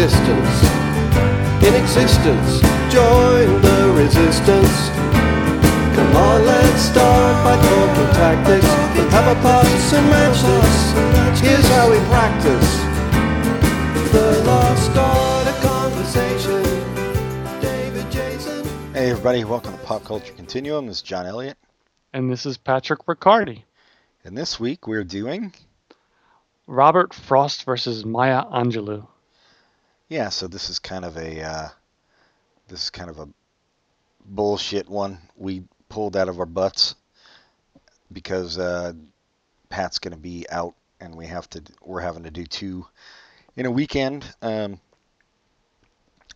distance. In existence, join the resistance. Come on, let's start by talking tactics. Let's have a pass and match this. Here's how we practice. The lost art of conversation. David Jason. Hey everybody, welcome to Pop Culture Continuum. This is John Elliott, and this is Patrick Riccardi. and this week we're doing Robert Frost versus Maya Angelou. Yeah. So this is kind of a uh, this is kind of a bullshit one we pulled out of our butts because uh, Pat's going to be out and we have to we're having to do two in a weekend. Um,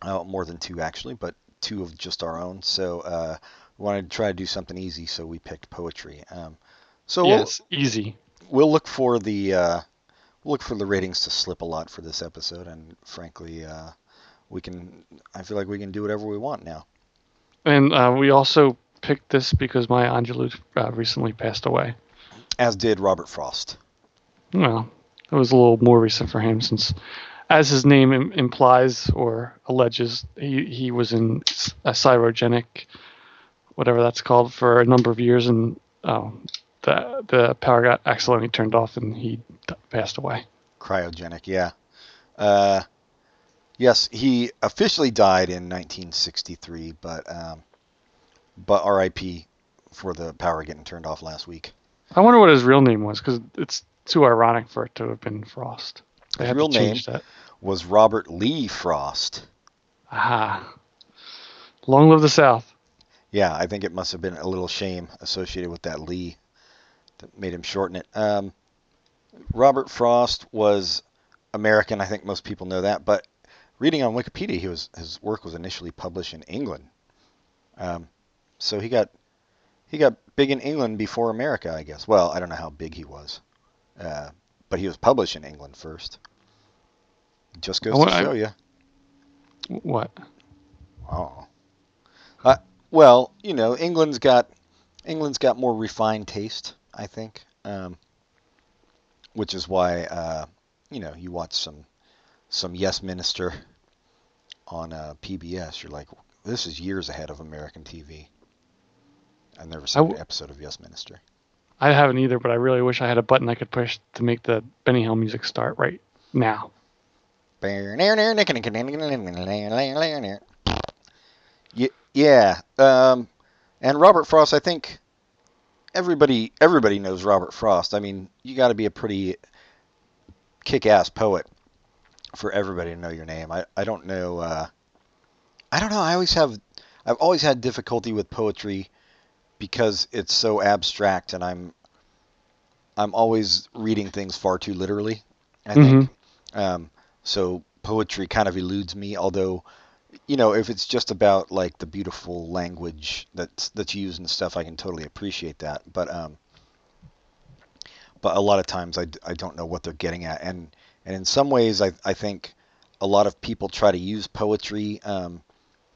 uh, more than two actually, but two of just our own. So uh, we wanted to try to do something easy, so we picked poetry. Um, so we'll- easy. we'll look for the uh, look for the ratings to slip a lot for this episode, and frankly, uh, we can. I feel like we can do whatever we want now. And uh, we also picked this because Maya Angelou uh, recently passed away. As did Robert Frost. Well, it was a little more recent for him since, as his name Im- implies or alleges, he, he was in a cryogenic, whatever that's called, for a number of years, and um, the the power got accidentally turned off, and he passed away. Cryogenic, yeah. Uh, yes, he officially died in 1963, but um, but R.I.P. for the power getting turned off last week. I wonder what his real name was because it's too ironic for it to have been Frost. They His real change that. Was Robert Lee Frost? Aha. Long live the South. Yeah, I think it must have been a little shame associated with that Lee that made him shorten it. Um, Robert Frost was American. I think most people know that. But reading on Wikipedia, he was his work was initially published in England. Um, so he got he got big in England before America, I guess. Well, I don't know how big he was, uh, but he was published in England first. Just goes to I- show you. What? Oh. Uh, well, you know, England's got England's got more refined taste, I think, um, which is why uh, you know you watch some some Yes Minister on uh, PBS. You're like, this is years ahead of American TV. I've never seen w- an episode of Yes Minister. I haven't either, but I really wish I had a button I could push to make the Benny Hill music start right now. Ye- Yeah, um, and Robert Frost. I think everybody everybody knows Robert Frost. I mean, you got to be a pretty kick-ass poet for everybody to know your name. I I don't know. Uh, I don't know. I always have. I've always had difficulty with poetry because it's so abstract, and I'm I'm always reading things far too literally. I think. Um, so poetry kind of eludes me, although, you know, if it's just about like the beautiful language that's that's used and stuff, I can totally appreciate that. But um, but a lot of times I, I don't know what they're getting at, and and in some ways I I think a lot of people try to use poetry um,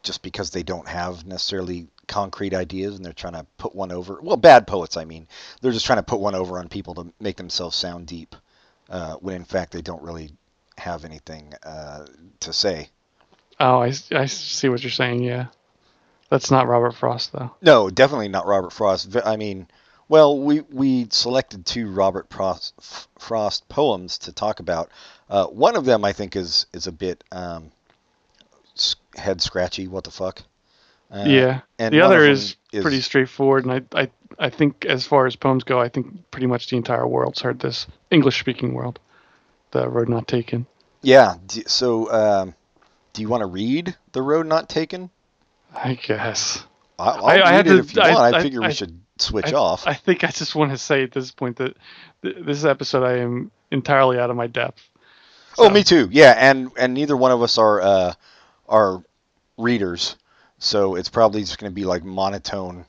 just because they don't have necessarily concrete ideas and they're trying to put one over. Well, bad poets, I mean, they're just trying to put one over on people to make themselves sound deep, uh, when in fact they don't really have anything uh, to say. Oh, I, I see what you're saying. Yeah, that's not Robert Frost though. No, definitely not Robert Frost. I mean, well, we we selected two Robert Frost, Frost poems to talk about. Uh, one of them I think is is a bit um, head scratchy. What the fuck? Uh, yeah, and the other of is, pretty straightforward, and I, I I think as far as poems go, I think pretty much the entire world's heard this English-speaking world, the road not taken. Yeah. So, um, do you want to read the road not taken? I guess. I- I'll I- I read had it to- if you I- want. I, I- figure I- we should switch I, off. I think I just want to say at this point that th- this episode I am entirely out of my depth. Oh, me too. Yeah, and and neither one of us are uh, are readers, so it's probably just going to be like monotone uh,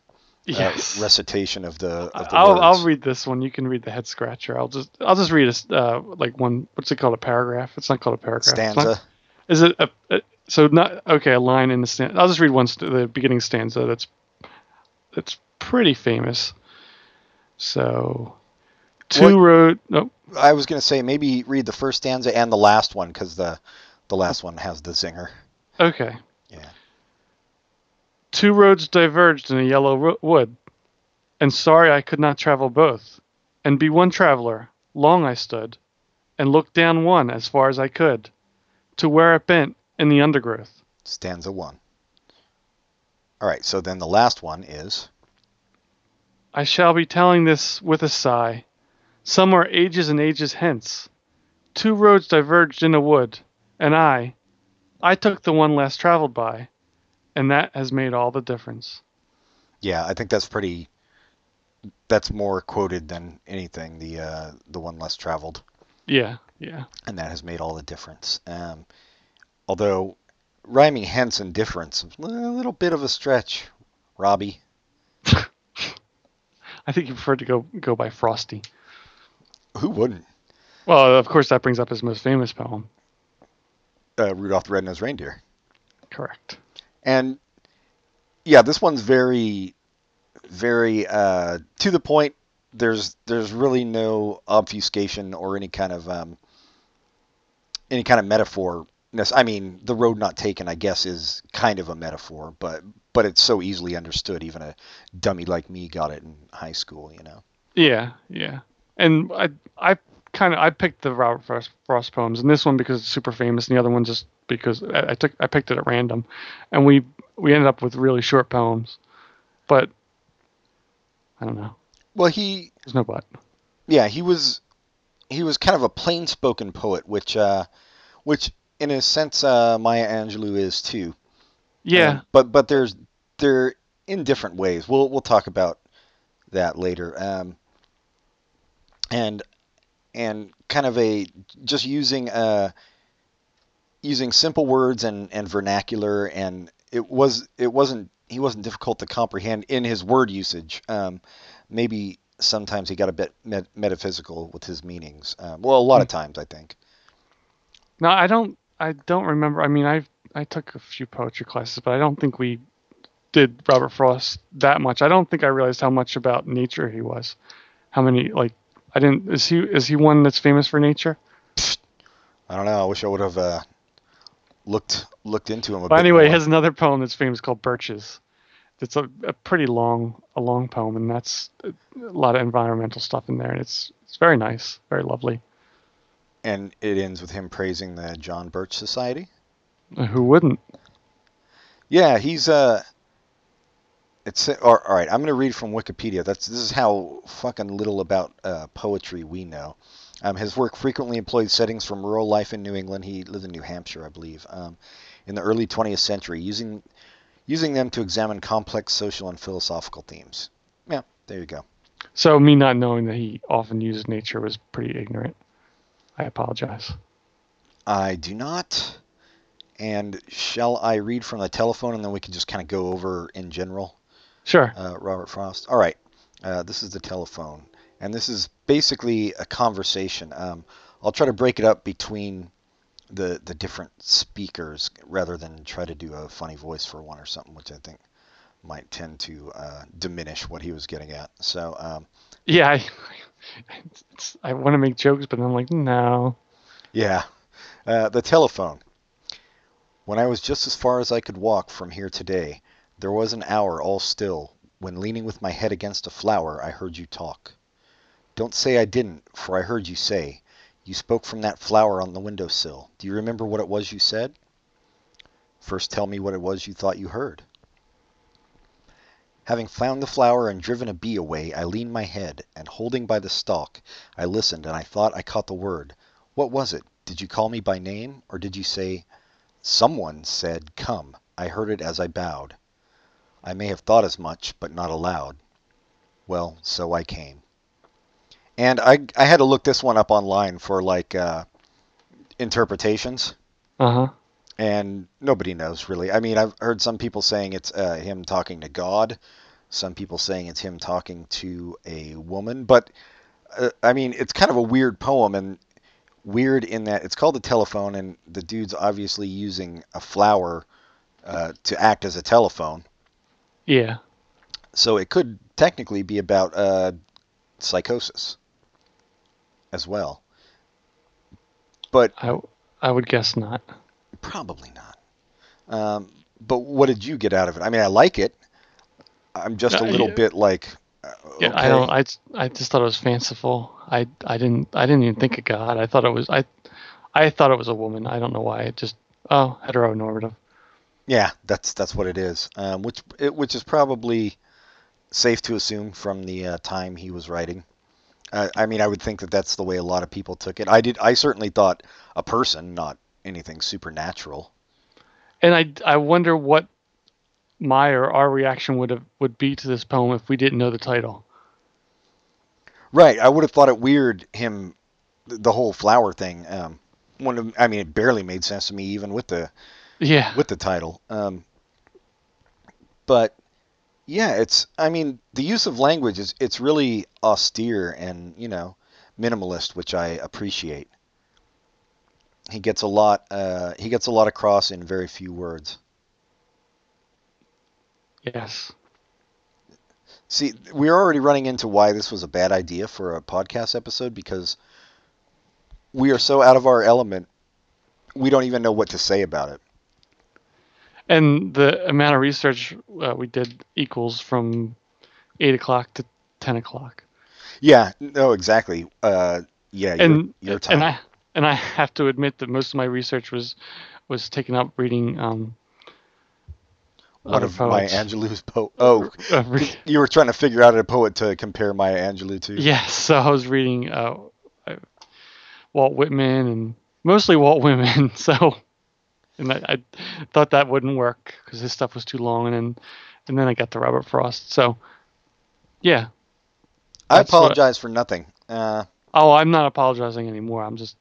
Yes. recitation of the of the I'll words. I'll read this one. You can read the head scratcher. I'll just I'll just read a uh, like one. What's it called? A paragraph. It's not called a paragraph. It's not- stanza. Is it a, a so not okay? A line in the stanza. I'll just read one. St- the beginning stanza. That's that's pretty famous. So two Well- road. No, I was going to say maybe read the first stanza and the last one because the The last one has the zinger. Okay. Yeah. Two roads diverged in a yellow ro- wood, and sorry I could not travel both. And be one traveler, long I stood, and looked down one as far as I could, to where it bent in the undergrowth. Stanza one. All right. So then the last one is I shall be telling this with a sigh. Somewhere ages and ages hence. Two roads diverged in a wood, and I, I took the one less traveled by, and that has made all the difference. yeah. I think that's pretty. That's more quoted than anything. The uh, the one less traveled. Yeah, yeah. and that has made all the difference. Um, although rhyming hence and difference, a little bit of a stretch, Robbie. I think you prefer to go go by Frosty. Who wouldn't? Well, of course, that brings up his most famous poem. Uh, Rudolph the Red-Nosed Reindeer. Correct. And yeah, this one's very, very uh, to the point. There's there's really no obfuscation or any kind of um, any kind of metaphorness. I mean, the road not taken, I guess, is kind of a metaphor, but but it's so easily understood. Even a dummy like me got it in high school, you know. Yeah, yeah. And I I kind of I picked the Robert Frost, Frost poems, and this one because it's super famous, and the other one just because I, I took I picked it at random, and we we ended up with really short poems, but I don't know. Well, he There's no but. yeah he was he was kind of a plain spoken poet, which uh, which in a sense uh, Maya Angelou is too. Yeah, Um, but but there's they're in different ways. We'll we'll talk about that later. Um, and and kind of a just using uh using simple words and and vernacular and it was it wasn't he wasn't difficult to comprehend in his word usage. Um, maybe sometimes he got a bit met- metaphysical with his meanings. Um, well, a lot of times I think. no, I don't I don't remember. I mean, I I took a few poetry classes, but I don't think we did Robert Frost that much. I don't think I realized how much about nature he was. How many like I didn't is he is he one that's famous for nature? I don't know. I wish I would have uh, looked looked into him a But anyway, he has another poem that's famous called Birches. It's a, a pretty long, a long poem, and that's a, lot of environmental stuff in there, and it's it's very nice, very lovely. And it ends with him praising the John Birch Society. Uh, Who wouldn't? Yeah, he's uh it's or, all right, I'm going to read from Wikipedia. That's this is how fucking little about uh, poetry we know. Um, his work frequently employed settings from rural life in New England. He lived in New Hampshire, I believe, um, in the early 20th century, using using them to examine complex social and philosophical themes. Yeah, there you go. So me not knowing that he often used nature was pretty ignorant. I apologize. I do not. And shall I read from the telephone, and then we can just kind of go over in general? Sure. uh, Robert Frost. All right, uh, this is the telephone, and this is basically a conversation. Um, I'll try to break it up between the the different speakers rather than try to do a funny voice for one or something, which I think might tend to uh, diminish what he was getting at. So, um, Yeah, I, I want to make jokes, but I'm like, no. yeah, uh, the telephone. When I was just as far as I could walk from here today, there was an hour all still when, leaning with my head against a flower, I heard you talk. Don't say I didn't, for I heard you say. You spoke from that flower on the window sill. Do you remember what it was you said? First, tell me what it was you thought you heard. Having found the flower and driven a bee away, I leaned my head, and holding by the stalk, I listened, and I thought I caught the word. What was it? Did you call me by name, or did you say, Someone said, Come. I heard it as I bowed. I may have thought as much, but not aloud. Well, so I came. And I, I had to look this one up online for like uh, interpretations, Uh huh. and nobody knows really. I mean, I've heard some people saying it's uh, him talking to God, some people saying it's him talking to a woman, but uh, I mean, it's kind of a weird poem and weird in that it's called the telephone, and the dude's obviously using a flower uh, to act as a telephone. Yeah. So it could technically be about uh, psychosis as well. But I, I would guess not. probably not. Um, but what did you get out of it? I mean, I like it. I'm just a little yeah. bit like. Uh, Yeah, I don't. I, I just thought it was fanciful. I I didn't I didn't even think of God. I thought it was I I thought it was a woman. I don't know why. It just oh heteronormative. Yeah, that's that's what it is. Um, which it, which is probably safe to assume from the uh, time he was writing. I mean, I would think that that's the way a lot of people took it. I did. I certainly thought a person, not anything supernatural. And I I wonder what my or our reaction would have would be to this poem if we didn't know the title. Right. I would have thought it weird him, the whole flower thing. Um, one of, I mean, it barely made sense to me even with the Yeah. with the title. Um, but yeah, it's. I mean, the use of language is it's really austere and you know minimalist, which I appreciate. He gets a lot. Uh, he gets a lot across in very few words. Yes. See, we're already running into why this was a bad idea for a podcast episode because we are so out of our element. We don't even know what to say about it. And the amount of research uh, we did equals from eight o'clock to ten o'clock. Yeah, no, exactly. Uh, yeah, and your time. and I and I have to admit that most of my research was was taken up reading um One of Maya. Angelou's po Oh, uh, re- you were trying to figure out a poet to compare Maya Angelou to. yes, so I was reading uh, uh, Walt Whitman and mostly Walt Whitman. So and I, I thought that wouldn't work because his stuff was too long, and then and then I got to Robert Frost. So yeah. I apologize for nothing. Uh, Oh, I'm not apologizing anymore. I'm just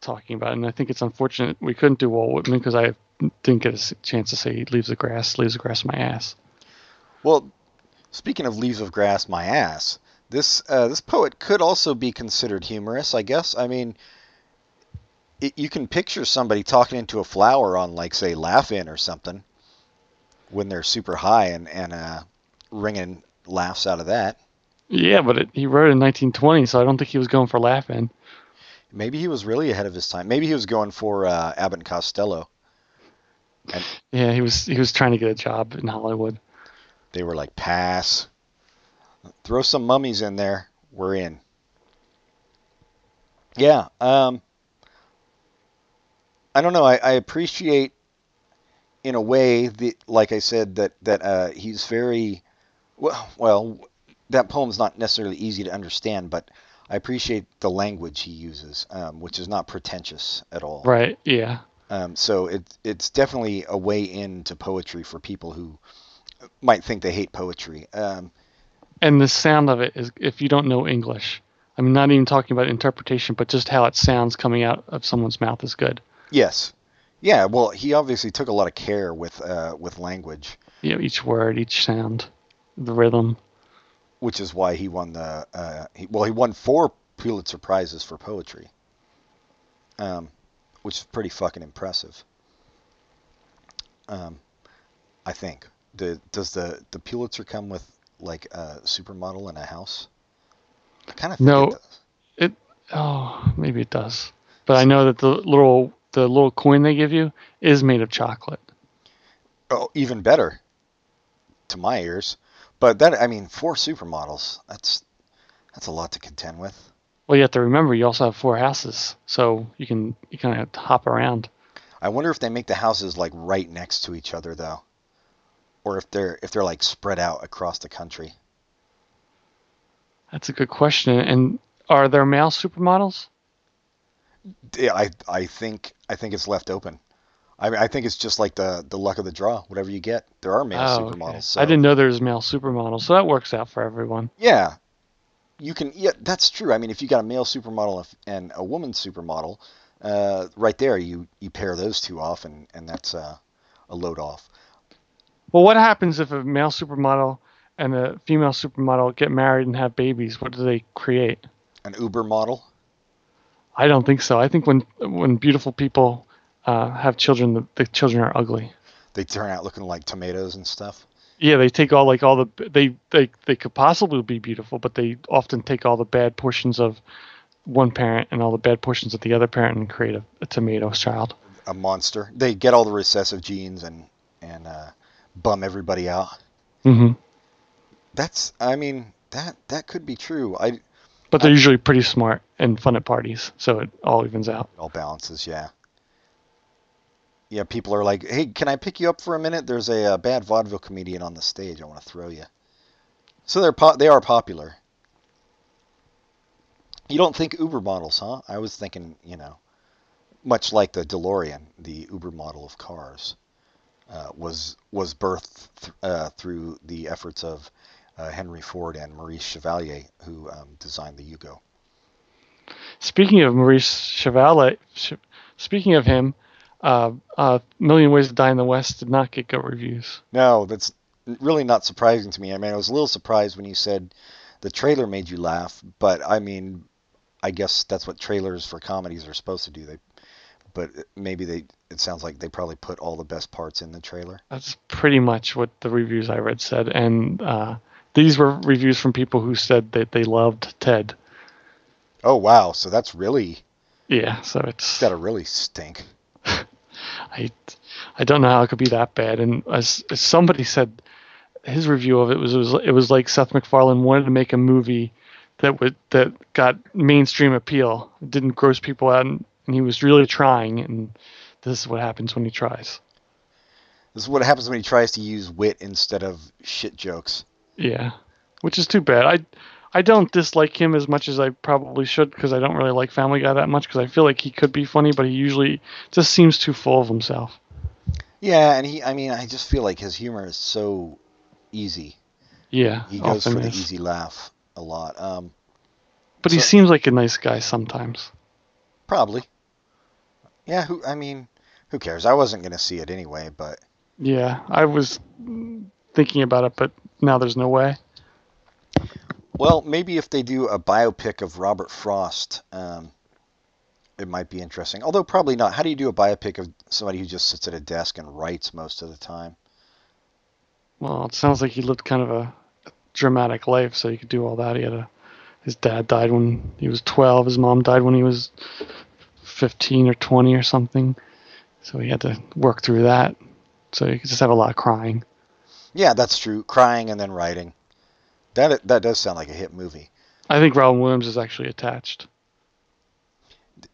talking about it. And I think it's unfortunate we couldn't do Walt Whitman because I didn't get a chance to say he leaves the grass, leaves the grass my ass. well, speaking of leaves of grass, my ass. This uh, this poet could also be considered humorous, I guess. I mean, it, you can picture somebody talking into a flower on, like, say, Laugh-In or something, when they're super high and and uh, ringing laughs out of that. Yeah, but it, he wrote it in 1920, so I don't think he was going for laughing. Maybe he was really ahead of his time. Maybe he was going for uh, Abbott and Costello. Yeah, he was he was trying to get a job in Hollywood. They were like, pass. Throw some mummies in there. We're in. Yeah. Um, I don't know. I, I appreciate, in a way, the like I said that that uh, he's very well. Well, that poem's not necessarily easy to understand, but I appreciate the language he uses, um, which is not pretentious at all. Right? Yeah. Um, so it, it's definitely a way into poetry for people who might think they hate poetry. Um, And the sound of it is, if you don't know English, I'm not even talking about interpretation, but just how it sounds coming out of someone's mouth is good. Yes, yeah. Well, he obviously took a lot of care with uh, with language, You know, each word, each sound, the rhythm. which is why he won the uh, he, well, he won four Pulitzer prizes for poetry, um, which is pretty fucking impressive. Um, I think the does the the Pulitzer come with like a supermodel in a house? I kind of think No. it does. Oh, maybe it does. But I know that the little the little coin they give you is made of chocolate. Oh, even better to my ears. But that I mean, four supermodels. That's that's a lot to contend with. Well, you have to remember you also have four houses, so you can you kind of hop around. I wonder if they make the houses like right next to each other though, or if they're if they're like spread out across the country. That's a good question. And are there male supermodels? Yeah, I I think I think it's left open. I I think it's just like the the luck of the draw. Whatever you get, there are male Oh, okay. supermodels. So. I didn't know there was male supermodels, so that works out for everyone. Yeah, you can. Yeah, that's true. I mean, if you got a male supermodel and a woman supermodel, uh, right there, you you pair those two off, and and that's uh, a load off. Well, what happens if a male supermodel and a female supermodel get married and have babies? What do they create? An Uber model. I don't think so. I think when when beautiful people uh, have children, the, the children are ugly. They turn out looking like tomatoes and stuff. Yeah, they take all like all the they they they could possibly be beautiful, but they often take all the bad portions of one parent and all the bad portions of the other parent and create a, a tomato child. a monster. They get all the recessive genes and and uh, bum everybody out. hmm That's I mean that that could be true. I But they're usually pretty smart and fun at parties, so it all evens out. all balances, yeah. Yeah, people are like, "Hey, can I pick you up for a minute? There's a, uh bad vaudeville comedian on the stage. I want to throw you." So they're po- they are popular. You don't think Uber models, huh? I was thinking, you know, much like the DeLorean, the Uber model of cars, uh, was was birthed th- uh, through the efforts of Henry Ford and Maurice Chevalier, who um, designed the Yugo. Speaking of Maurice Chevalier, Ch- speaking of him, uh, uh, Million Ways to Die in the West did not get good reviews. No, that's really not surprising to me. I mean, I was a little surprised when you said the trailer made you laugh, but I mean, I guess that's what trailers for comedies are supposed to do. They, but maybe they. It sounds like they probably put all the best parts in the trailer. That's pretty much what the reviews I read said, and uh, these were reviews from people who said that they loved Ted. Oh wow! So that's really Yeah, so it's gotta really stink. I I don't know how it could be that bad. And as, as somebody said, his review of it was it was it was like Seth MacFarlane wanted to make a movie that would that got mainstream appeal, it didn't gross people out, and, and he was really trying. And this is what happens when he tries. This is what happens when he tries to use wit instead of shit jokes. Yeah, which is too bad. I I don't dislike him as much as I probably should because I don't really like Family Guy that much because I feel like he could be funny, but he usually just seems too full of himself. Yeah, and he. I mean, I just feel like his humor is so easy. Yeah, He goes for the is. easy laugh a lot. Um, But he seems like a nice guy sometimes. Probably. Yeah, who I mean, who cares? I wasn't going to see it anyway, but Yeah, I was thinking about it, but now there's no way. well, maybe if they do a biopic of Robert Frost, um, it might be interesting. Although probably not. How do you do a biopic of somebody who just sits at a desk and writes most of the time? Well, it sounds like he lived kind of a dramatic life, so he could do all that. He had a his dad died when he was 12. His mom died when he was 15 or 20 or something. So he had to work through that. So he could just have a lot of crying. Yeah, that's true. Crying and then writing. That that does sound like a hit movie. I think Robin Williams is actually attached.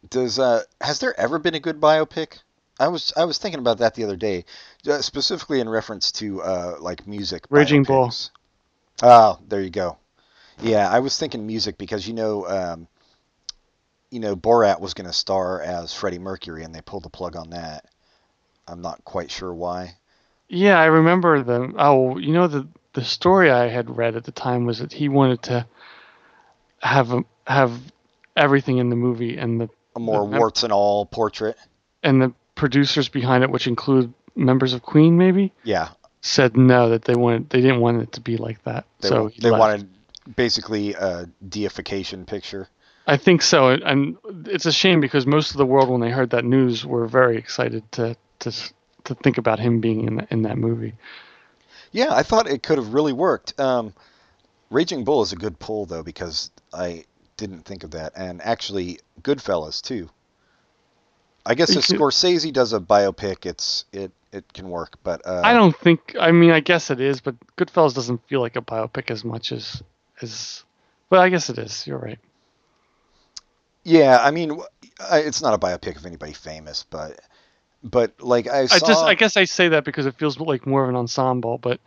Does uh has there ever been a good biopic? I was I was thinking about that the other day, uh, specifically in reference to uh like music. Raging Bull. Oh, there you go. Yeah, I was thinking music because you know um you know Borat was going to star as Freddie Mercury and they pulled the plug on that. I'm not quite sure why. Yeah, I remember the. Oh, you know the the story I had read at the time was that he wanted to have a- have everything in the movie, and the A more Uh, warts and all portrait. and the producers behind it, which include members of Queen, maybe Yeah, said no that they wanted they didn't want it to be like that. they so they left. wanted basically a deification picture. I think so, and- it's a shame because most of the world, when they heard that news, were very excited to to to think about him being in in that movie. Yeah, I thought it could have really worked. Um, Raging Bull is a good pull though because I didn't think of that, and actually Goodfellas too. I guess if Scorsese does a biopic, it's it it can work, but uh, I don't think. I mean, I guess it is, but Goodfellas doesn't feel like a biopic as much as as. But I guess it is. You're right. Yeah, I mean, it's not a biopic of anybody famous, but but like I saw. I just. I guess I say that because it feels like more of an ensemble, but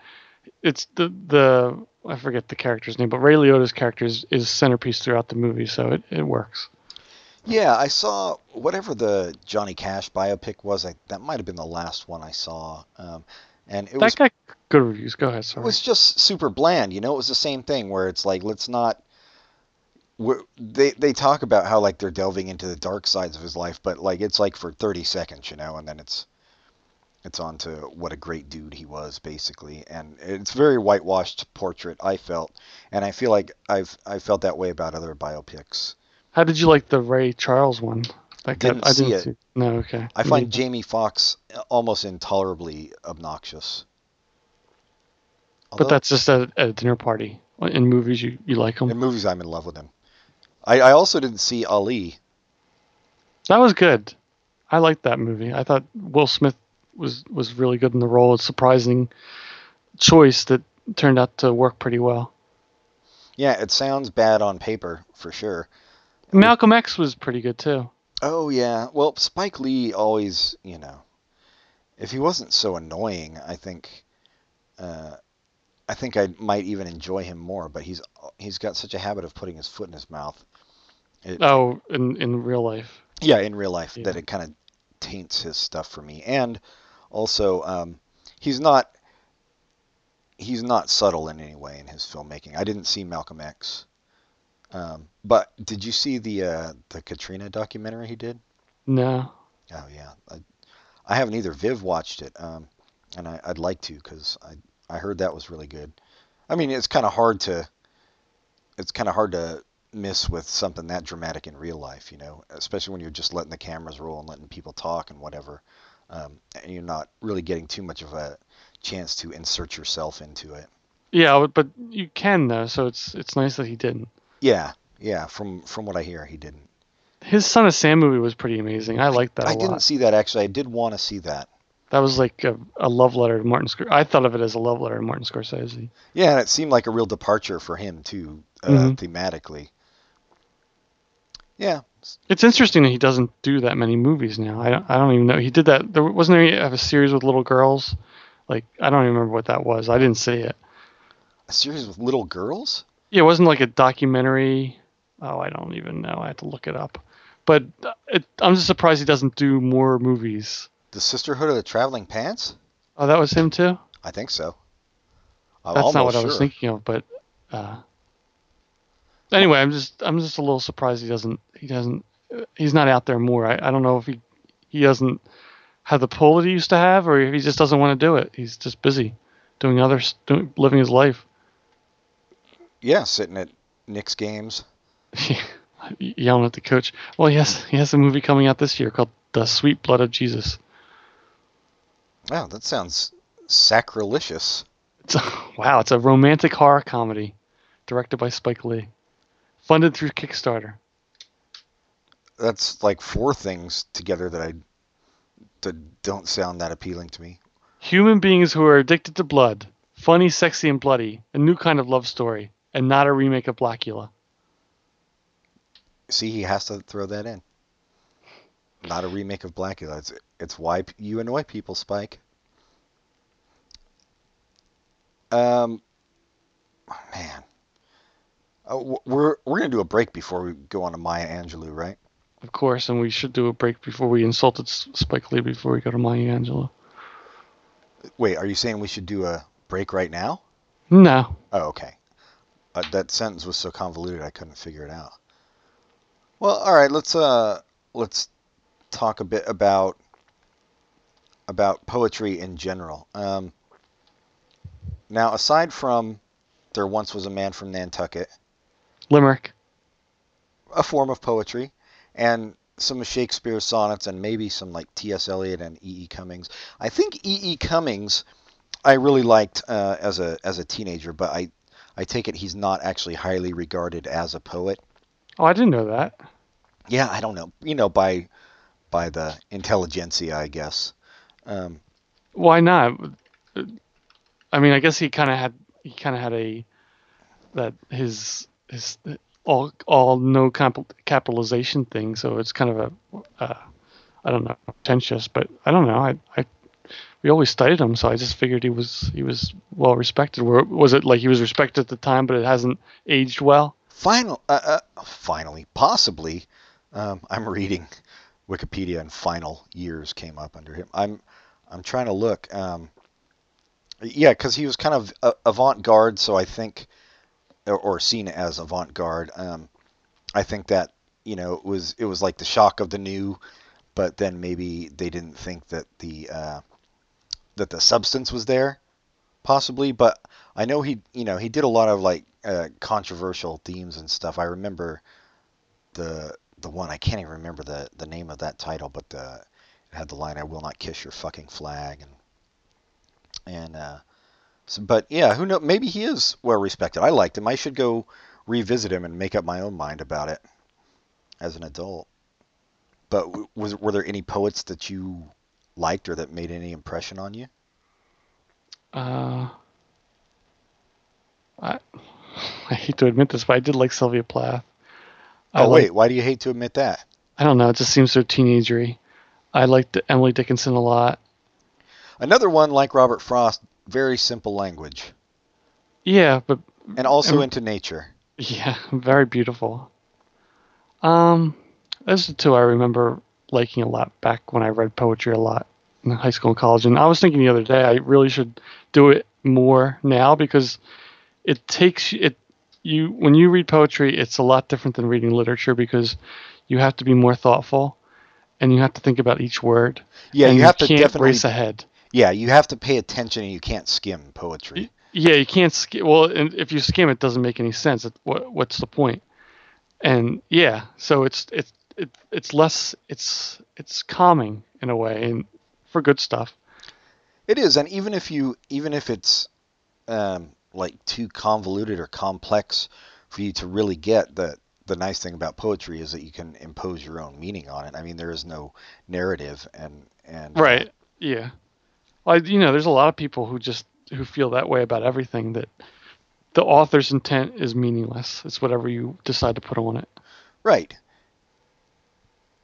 it's the the. I forget the character's name, but Ray Liotta's character is, is centerpiece throughout the movie, so it, it works. Yeah, I saw whatever the Johnny Cash biopic was. I, that might have been the last one I saw, um, and it That was got good reviews. Go ahead. Sorry. It was just super bland, you know. It was the same thing where it's like, let's not. They they talk about how like they're delving into the dark sides of his life, but like it's like for thirty seconds, you know, and then it's it's on to what a great dude he was, basically, and it's very whitewashed portrait. I felt, and I feel like I've I felt that way about other biopics. How did you like the Ray Charles one? That Didn't I see didn't it. see. No, okay. I find neither. Jamie Foxx almost intolerably obnoxious. But that's just at, at a dinner party. In movies, you, you like them. in movies, I'm in love with him. I, I also didn't see Ali. That was good. I liked that movie. I thought Will Smith was was really good in the role. It's a surprising choice that turned out to work pretty well. Yeah, it sounds bad on paper for sure. Malcolm X was pretty good too. Oh yeah. Well, Spike Lee always, you know, if he wasn't so annoying, I think, uh, I think I might even enjoy him more. But he's he's got such a habit of putting his foot in his mouth. It, Oh, in in real life. yeah, in real life, Yeah. that it kind of taints his stuff for me. And also, um, he's not he's not subtle in any way in his filmmaking. I didn't see Malcolm X, um, but did you see the uh, the Katrina documentary he did? No. Oh yeah, I, I haven't either. Viv watched it, um, and I, I'd like to because I I heard that was really good. I mean, it's kind of hard to it's kind of hard to miss with something that dramatic in real life, you know, especially when you're just letting the cameras roll and letting people talk and whatever, um, and you're not really getting too much of a chance to insert yourself into it. Yeah, but you can though, so it's it's nice that he didn't. Yeah, yeah. From from what I hear, he didn't. His Son of Sam movie was pretty amazing. I liked that a I lot. I didn't see that actually. I did want to see that. That was like a, a love letter to Martin Scorsese. I thought of it as a love letter to Martin Scorsese. Yeah, and it seemed like a real departure for him too, uh, Mhm. thematically. Yeah, It's interesting that he doesn't do that many movies now. I don't, I don't even know. He did that. There wasn't there a series with little girls. Like I don't even remember what that was. I didn't see it. a series with little girls. Yeah, it wasn't like a documentary. Oh, I don't even know. I have to look it up. But uh, it, I'm just surprised he doesn't do more movies. The Sisterhood of the Traveling Pants. Oh, that was him too. I think so. I'm That's not what I was thinking of. But uh, anyway, I'm just I'm just a little surprised he doesn't he doesn't he's not out there more. I, I don't know if he he doesn't have the pull that he used to have, or if he just doesn't want to do it. He's just busy doing other doing living his life. Yeah, sitting at Knicks games. yelling at the coach. Well, yes, he has a movie coming out this year called The Sweet Blood of Jesus. Wow, that sounds sacrilegious. It's a, wow, it's a romantic horror comedy directed by Spike Lee, funded through Kickstarter. That's like four things together that I that don't sound that appealing to me. Human beings who are addicted to blood, funny, sexy, and bloody, a new kind of love story, and not a remake of Blacula. See, he has to throw that in. Not a remake of Blacula. It's it's why you annoy people, Spike. Um, man, oh, we're we're gonna do a break before we go on to Maya Angelou, right? Of course, and we should do a break before we insulted Spike Lee before we go to Maya Angelou. Wait, are you saying we should do a break right now? No. Oh, okay. Uh, that sentence was so convoluted I couldn't figure it out. Well, all right. Let's uh let's talk a bit about about poetry in general. Um, now, aside from there once was a man from Nantucket, Limerick. a form of poetry, and some of Shakespeare's sonnets, and maybe some like T.S. Eliot and E.E. Cummings. I think E.E. Cummings I really liked uh, as a as a teenager, but I I take it he's not actually highly regarded as a poet. Oh, I didn't know that. Yeah, I don't know. You know, by by the intelligentsia, I guess. Um, Why not? I mean, I guess he kind of had he kind of had a that his his all all no comp- capitalization thing. So it's kind of a uh, I don't know pretentious, but I don't know. I I we always studied him, so I just figured he was he was well respected. Was it like he was respected at the time, but it hasn't aged well? final, uh, uh, finally, possibly. Um, I'm reading Wikipedia, and final years came up under him. I'm I'm trying to look. Um, yeah, because he was kind of avant-garde, so I think, or, or seen as avant-garde. Um, I think that you know it was it was like the shock of the new, but then maybe they didn't think that the uh, that the substance was there, possibly. But I know he you know he did a lot of like uh, controversial themes and stuff. I remember the the one I can't even remember the the name of that title, but the it had the line "I will not kiss your fucking flag" and and uh, so, but yeah, who know? Maybe he is well respected. I liked him. I should go revisit him and make up my own mind about it as an adult. but was were there any poets that you liked or that made any impression on you? Uh, I I hate to admit this, but I did like Sylvia Plath. Oh wait, why do you hate to admit that? I don't know. It just seems so teenagery. I liked Emily Dickinson a lot. Another one like Robert Frost, very simple language, Yeah, but and also Um, into nature. yeah, very beautiful. Um, those are two I remember liking a lot back when I read poetry a lot in high school and college. And I was thinking the other day I really should do it more now because it takes it you when you read poetry, it's a lot different than reading literature because you have to be more thoughtful and you have to think about each word. Yeah, and you have to definitely. race ahead. Yeah, you have to pay attention, and you can't skim poetry. Yeah, you can't skim. Well, and if you skim, it doesn't make any sense. It, what what's the point? And yeah, so it's it's it, it's less it's it's calming in a way, and for good stuff. It is, and even if you, even if it's um, like too convoluted or complex for you to really get, the the nice thing about poetry is that you can impose your own meaning on it. I mean, there is no narrative, and and uh, Right. Yeah. You know, there's a lot of people who just who feel that way about everything that the author's intent is meaningless. It's whatever you decide to put on it. right.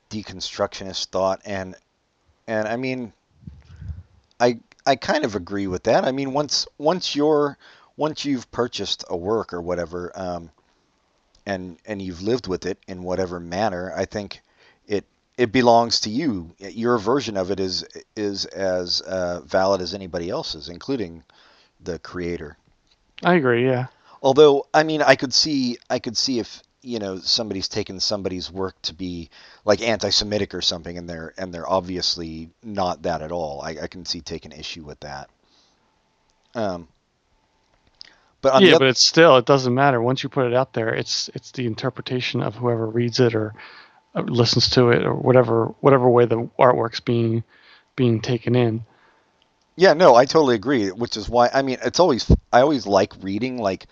Deconstructionist thought, and and I mean, I I kind of agree with that. I mean, once once you're once you've purchased a work or whatever, um, and and you've lived with it in whatever manner, I think it belongs to you. Your version of it is is as uh, valid as anybody else's, including the creator. I agree. Yeah. Although, I mean, I could see I could see if you know somebody's taken somebody's work to be like anti-Semitic or something, and they're and they're obviously not that at all. I, I can see taking issue with that. Um, but yeah, the but it's still it doesn't matter once you put it out there. It's it's the interpretation of whoever reads it or listens to it or whatever whatever way the artwork's being being taken in. Yeah, no, I totally agree. Which is why I mean, it's always I always like reading like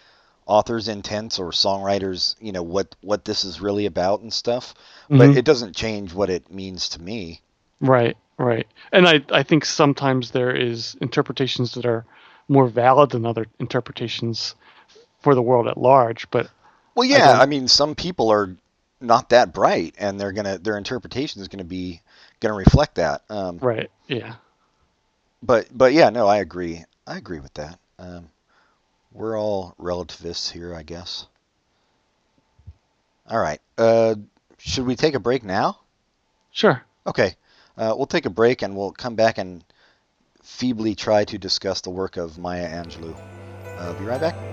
authors' intents or songwriters, you know, what what this is really about and stuff. But Mhm. it doesn't change what it means to me. Right, right. And I I think sometimes there is interpretations that are more valid than other interpretations for the world at large. But Well, yeah, don't- I, mean, some people are not that bright, and they're gonna their interpretation is gonna be gonna reflect that. Um, right, yeah. but but yeah, no, I agree. I agree with that. Um, we're all relativists here, I guess. All right. Uh, should we take a break now? Sure. Okay. Uh, we'll take a break and we'll come back and feebly try to discuss the work of Maya Angelou. Uh, be right back.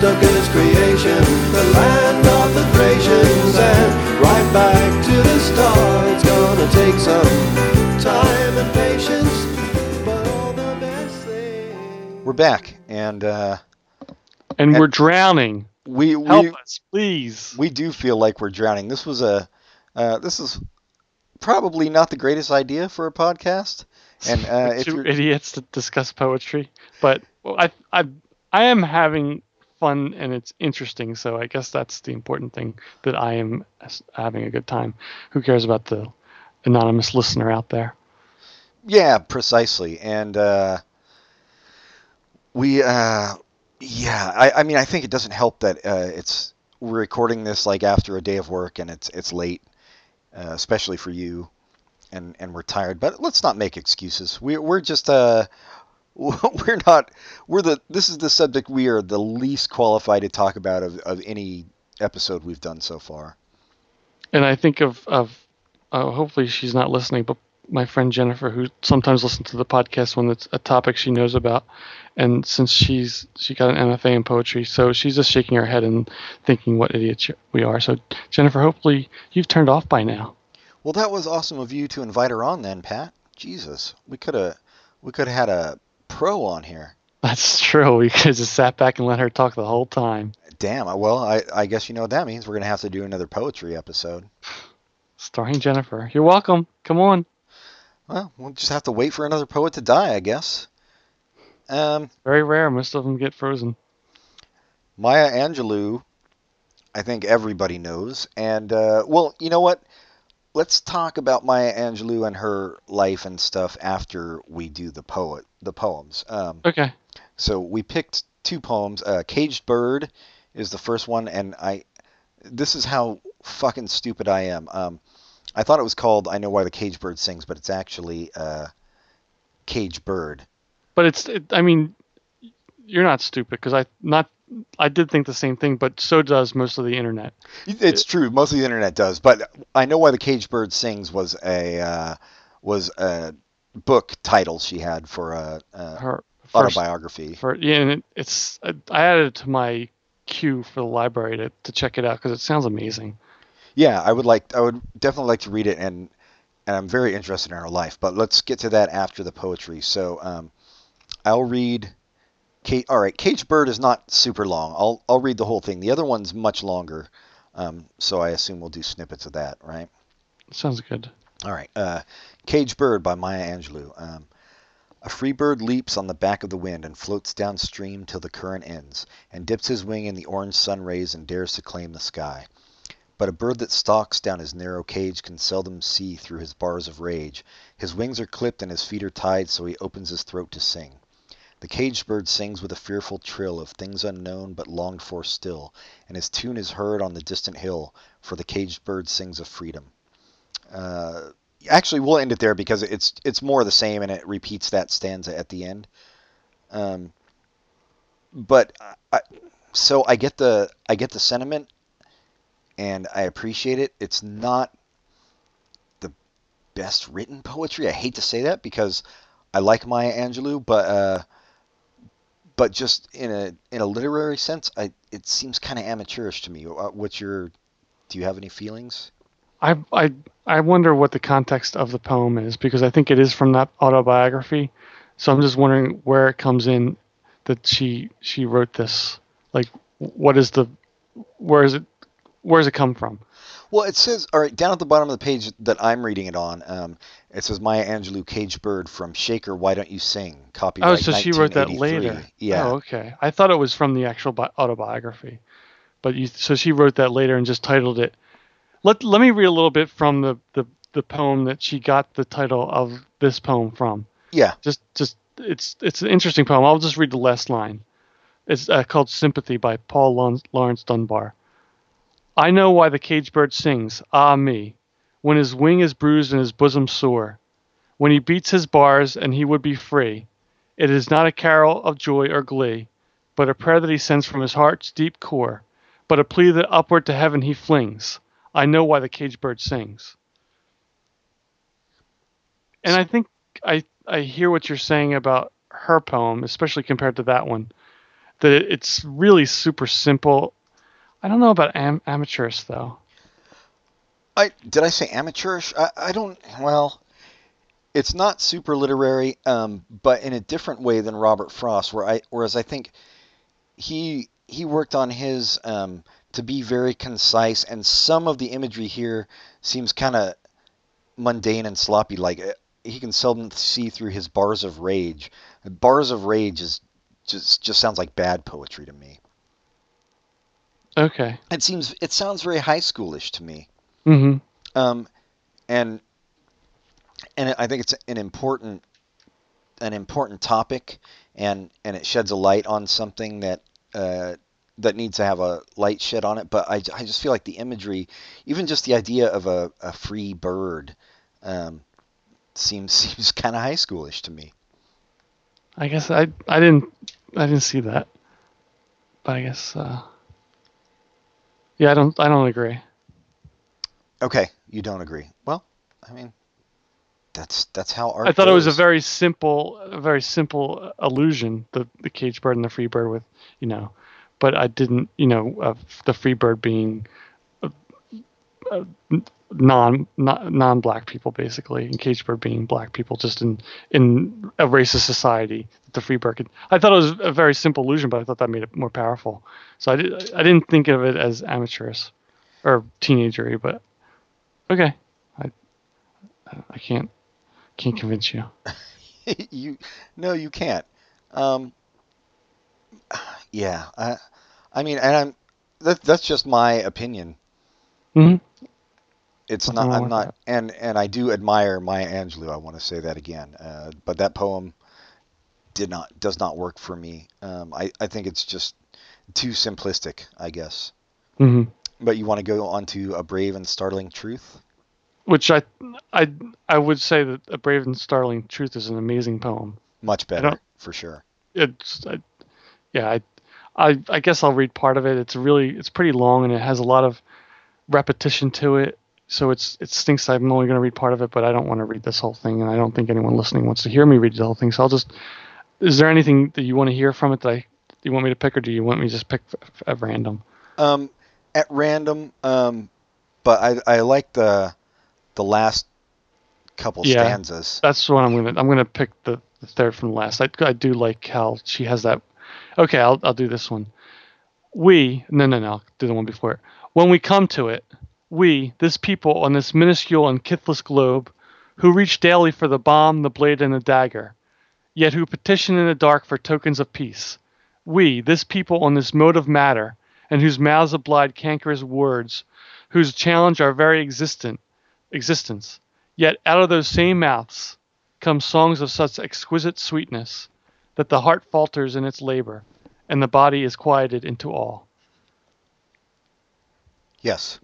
Bram Stoker's creation, the land of the Thracians, and right back to the start. It's gonna take some time and patience, but all the best things. We're back, and uh, And And- we're drowning. we Help we us, please. we do feel like we're drowning. This was a uh, this is probably not the greatest idea for a podcast. And uh, if two you're idiots to discuss poetry, but well, I I I am having fun and it's interesting. So I guess that's the important thing that I am having a good time. Who cares about the anonymous listener out there? Yeah, precisely. And uh, we, uh, yeah, I, I mean, I think it doesn't help that uh, it's we're recording this like after a day of work and it's it's late, uh, especially for you, and and we're tired. But let's not make excuses. We we're just uh. We're not. We're the. This is the subject we are the least qualified to talk about of, of any episode we've done so far. And I think of of uh, hopefully she's not listening, but my friend Jennifer, who sometimes listens to the podcast when it's a topic she knows about, and since she's she got an MFA in poetry, so she's just shaking her head and thinking what idiots we are. So Jennifer, hopefully you've turned off by now. Well, that was awesome of you to invite her on, then, Pat. Jesus, we could have we could have had a pro on here. That's true. We could have just sat back and let her talk the whole time. Damn. Well, I, I guess you know what that means. We're gonna have to do another poetry episode. Starring Jennifer. You're welcome. Come on. Well, we'll just have to wait for another poet to die, I guess. Um, Very rare. Most of them get frozen. Maya Angelou, I think everybody knows. And, uh, well, you know what? Let's talk about Maya Angelou and her life and stuff after we do the poet, the poems. Um, Okay. so we picked two poems. Uh, Caged Bird is the first one, and I. This is how fucking stupid I am. Um, I thought it was called "I Know Why the Caged Bird Sings," but it's actually uh, "Caged Bird." But it's. It, I mean, you're not stupid because I not. I did think the same thing, but so does most of the internet. It's true. Most of the internet does, but I know why the caged bird sings was a uh, was a book title she had for a, a Her first, autobiography. for yeah, and it, it's. I added it to my queue for the library to, to check it out because it sounds amazing. Yeah, I would like. I would definitely like to read it, and and I'm very interested in her life. But let's get to that after the poetry. So um, I'll read. Ca- all right, Cage Bird is not super long. I'll I'll read the whole thing. The other one's much longer. Um, so I assume we'll do snippets of that, right? Sounds good. All right. Uh, Caged Bird by Maya Angelou. Um, a free bird leaps on the back of the wind and floats downstream till the current ends, and dips his wing in the orange sun rays and dares to claim the sky. But a bird that stalks down his narrow cage can seldom see through his bars of rage. His wings are clipped and his feet are tied, so he opens his throat to sing. The caged bird sings with a fearful trill of things unknown but longed for still, and his tune is heard on the distant hill, for the caged bird sings of freedom. Uh, actually, we'll end it there because it's it's more of the same, and it repeats that stanza at the end. Um, but I, so I get the I get the sentiment, and I appreciate it. It's not the best written poetry. I hate to say that because I like Maya Angelou, but uh, but just in a in a literary sense, I it seems kind of amateurish to me. Uh, What's your do you have any feelings? I I I wonder what the context of the poem is because I think it is from that autobiography. So I'm just wondering where it comes in that she she wrote this. Like, what is the where is it where does it come from? Well, it says, all right, down at the bottom of the page that I'm reading it on, um, it says Maya Angelou, Cage Bird from Shaker, Why Don't You Sing? Copyright Oh, so she wrote that later. Yeah. Oh, okay. I thought it was from the actual bi- autobiography, but you so she wrote that later and just titled it. Let Let me read a little bit from the the the poem that she got the title of this poem from. Yeah. Just just it's it's an interesting poem. I'll just read the last line. It's uh, called "Sympathy" by Paul Laurence Dunbar. I know why the cage bird sings, ah me, when his wing is bruised and his bosom sore, when he beats his bars and he would be free. It is not a carol of joy or glee, but a prayer that he sends from his heart's deep core, but a plea that upward to heaven he flings. I know why the cage bird sings. And I think I I hear what you're saying about her poem, especially compared to that one. That it's really super simple. I don't know about am- though. I did I say amateurish? I, I don't. Well, it's not super literary, um, but in a different way than Robert Frost. Where I whereas I think he he worked on his um, to be very concise, and some of the imagery here seems kind of mundane and sloppy. Like uh, he can seldom see through his bars of rage. Bars of rage is just just sounds like bad poetry to me. Okay. It seems it sounds very high schoolish to me. Mm-hmm. Um, and and I think it's an important an important topic, and and it sheds a light on something that uh, that needs to have a light shed on it. But I, I just feel like the imagery, even just the idea of a, a free bird, um, seems seems kind of high schoolish to me. I guess I I didn't I didn't see that, but I guess uh, yeah I don't I don't agree. Okay, you don't agree. Well, I mean, that's that's how art. I thought it was a very simple, a very simple allusion. The the cage bird and the free bird with, you know, but I didn't, you know, uh, the free bird being uh, uh, non non black people basically, and cage bird being black people, just in in a racist society. The free bird. Could, I thought it was a very simple illusion, but I thought that made it more powerful. So I did. I didn't think of it as amateurish or teenagery, but okay. I I can't can't convince you. you no, you can't. Um, yeah, I, I mean, and I'm that, that's just my opinion. hmm It's Nothing not. I'm not, that. and and I do admire Maya Angelou. I want to say that again. Uh, but that poem did not does not work for me. Um, I I think it's just too simplistic. I guess. hmm But you want to go on to a brave and startling truth? Which I I I would say that a brave and startling truth is an amazing poem. Much better, for sure. It's I, yeah I, I I guess I'll read part of it. It's really it's pretty long and it has a lot of repetition to it. So it's it stinks. I'm only going to read part of it, but I don't want to read this whole thing, and I don't think anyone listening wants to hear me read the whole thing. So I'll just. Is there anything that you want to hear from it that I you want me to pick, or do you want me to just pick at random? Um, at random. Um, but I I like the the last couple Yeah. stanzas. That's what I'm gonna. I'm gonna pick the, the third from last. I, I do like how she has that. Okay, I'll I'll do this one. We no no no. I'll do the one before it. When we come to it, we this people on this minuscule and kithless globe, who reach daily for the bomb, the blade, and the dagger, yet who petition in the dark for tokens of peace. We this people on this mode of matter, and whose mouths oblige cankerous words, whose challenge our very existent existence. Yet out of those same mouths come songs of such exquisite sweetness that the heart falters in its labor, and the body is quieted into awe. Yes.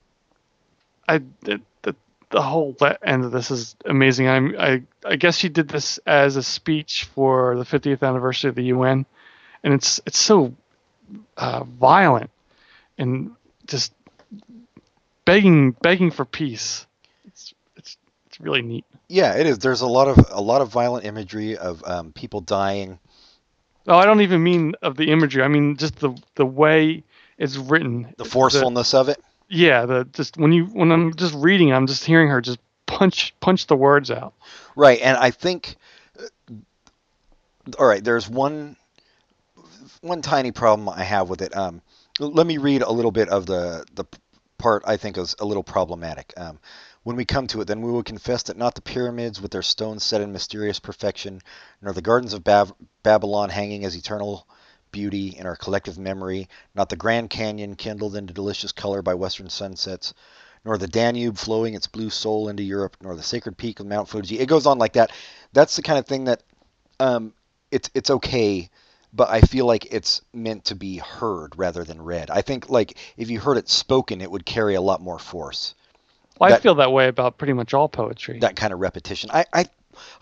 I the, the, the whole end of this is amazing. I'm I I guess she did this as a speech for the 50th anniversary of the UN, and it's it's so uh, violent and just begging begging for peace. It's it's it's really neat. Yeah, it is. There's a lot of a lot of violent imagery of um, people dying. Oh, I don't even mean of the imagery. I mean just the the way it's written. The forcefulness of it. yeah, the just when you when I'm just reading, I'm just hearing her just punch punch the words out. Right, and I think, uh, all right, there's one one tiny problem I have with it. Um, let me read a little bit of the the part I think is a little problematic. Um, when we come to it, then we will confess that not the pyramids with their stones set in mysterious perfection, nor the gardens of Bab- Babylon hanging as eternal beauty in our collective memory, not the Grand Canyon kindled into delicious color by western sunsets, nor the Danube flowing its blue soul into Europe, nor the sacred peak of Mount Fuji. It goes on like that. That's the kind of thing that um, it's it's okay, but I feel like it's meant to be heard rather than read. I think like if you heard it spoken, it would carry a lot more force. Well, I feel that way about pretty much all poetry. That kind of repetition. I I,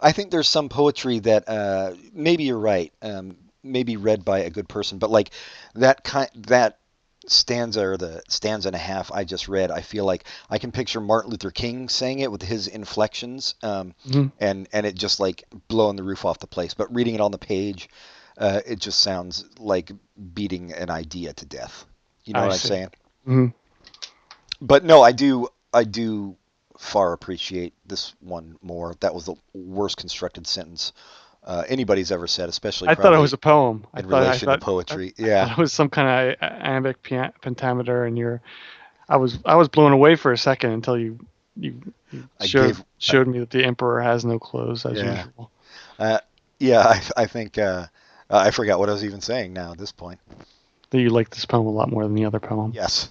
I think there's some poetry that uh, maybe you're right. Um, maybe read by a good person, but like that kind that stanza or the stanza and a half I just read, I feel like I can picture Martin Luther King saying it with his inflections, um, Mhm. and and it just like blowing the roof off the place. But reading it on the page, uh, it just sounds like beating an idea to death. You know I what I'm see. saying? Mhm. But no, I do I do far appreciate this one more. That was the worst constructed sentence uh, anybody's ever said, especially I thought it was a poem. I in thought, I relation thought, to poetry. I yeah. thought it was some kind of iambic pentameter, and you're. I was I was blown away for a second until you you, you showed gave- showed me that the emperor has no clothes as Yeah. usual. Uh, yeah, I, I think uh, uh, I forgot what I was even saying now at this point. That you like this poem a lot more than the other poem. Yes.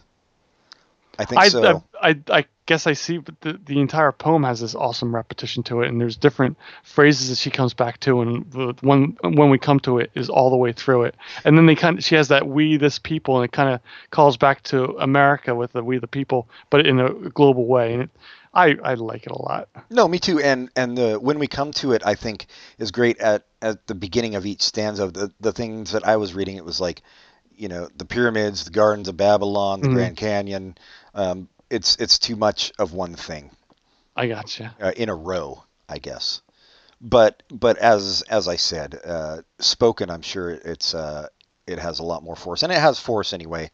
I think I, so. I, I I guess I see, but the, the entire poem has this awesome repetition to it, and there's different phrases that she comes back to, and the one when we come to it is all the way through it, and then they kind of she has that we this people, and it kind of calls back to America with the we the people, but in a global way, and it, I I like it a lot. No, me too. And and the when we come to it, I think is great at at the beginning of each stanza. The the things that I was reading, it was like, you know, the pyramids, the gardens of Babylon, the Mhm. Grand Canyon. Um, it's it's too much of one thing I gotcha. uh, in a row. I guess. But but as as I said, uh, spoken, I'm sure it's uh, it has a lot more force, and it has force anyway.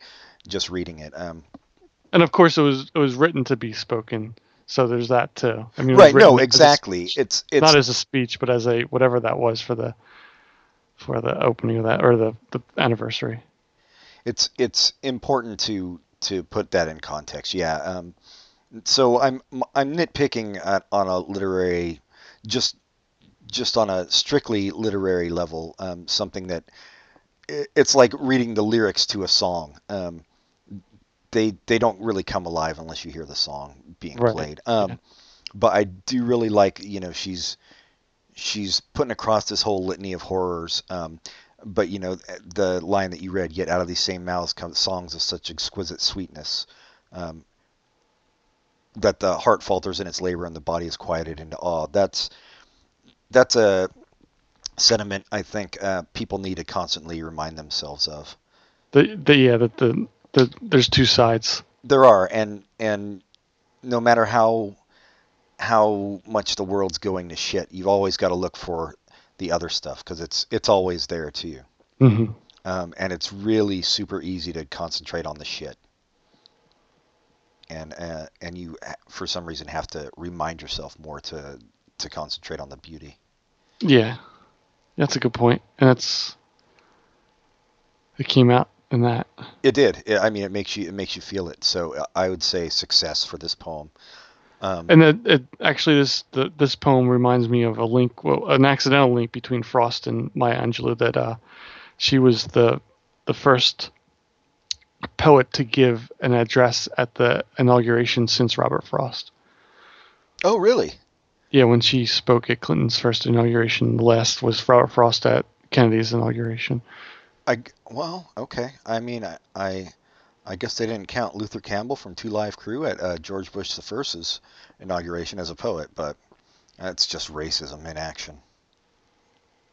Just reading it. Um, And of course, it was it was written to be spoken, so there's that too. I mean, right? No, exactly. speech, It's it's not as a speech, but as a whatever that was for the for the opening of that or the the anniversary. it's it's important to to put that in context. Yeah. Um, so I'm I'm nitpicking at, on a literary, just just on a strictly literary level. Um, something that it's like reading the lyrics to a song. Um, they they don't really come alive unless you hear the song being Right, played. Um, yeah. But I do really like you know she's she's putting across this whole litany of horrors. Um, but you know the line that you read, yet out of these same mouths come songs of such exquisite sweetness, um, that the heart falters in its labor and the body is quieted into awe. That's that's a sentiment I think uh, people need to constantly remind themselves of. The the yeah that the the there's two sides. There are, and and no matter how how much the world's going to shit, you've always got to look for the other stuff because it's it's always there too. hmm um, and it's really super easy to concentrate on the shit. And uh, and you for some reason have to remind yourself more to to concentrate on the beauty. Yeah, that's a good point, and that's it came out in that. It did. It, I mean, it makes you it makes you feel it. So uh, I would say success for this poem. Um, And it, it actually this the, this poem reminds me of a link, well, an accidental link between Frost and Maya Angelou. That uh, she was the the first poet to give an address at the inauguration since Robert Frost. oh, really? Yeah, when she spoke at Clinton's first inauguration, the last was Robert Frost at Kennedy's inauguration. I well, okay. I mean, I, I I guess they didn't count Luther Campbell from Two Live Crew at uh, George Bush the First's inauguration as a poet, but that's just racism in action.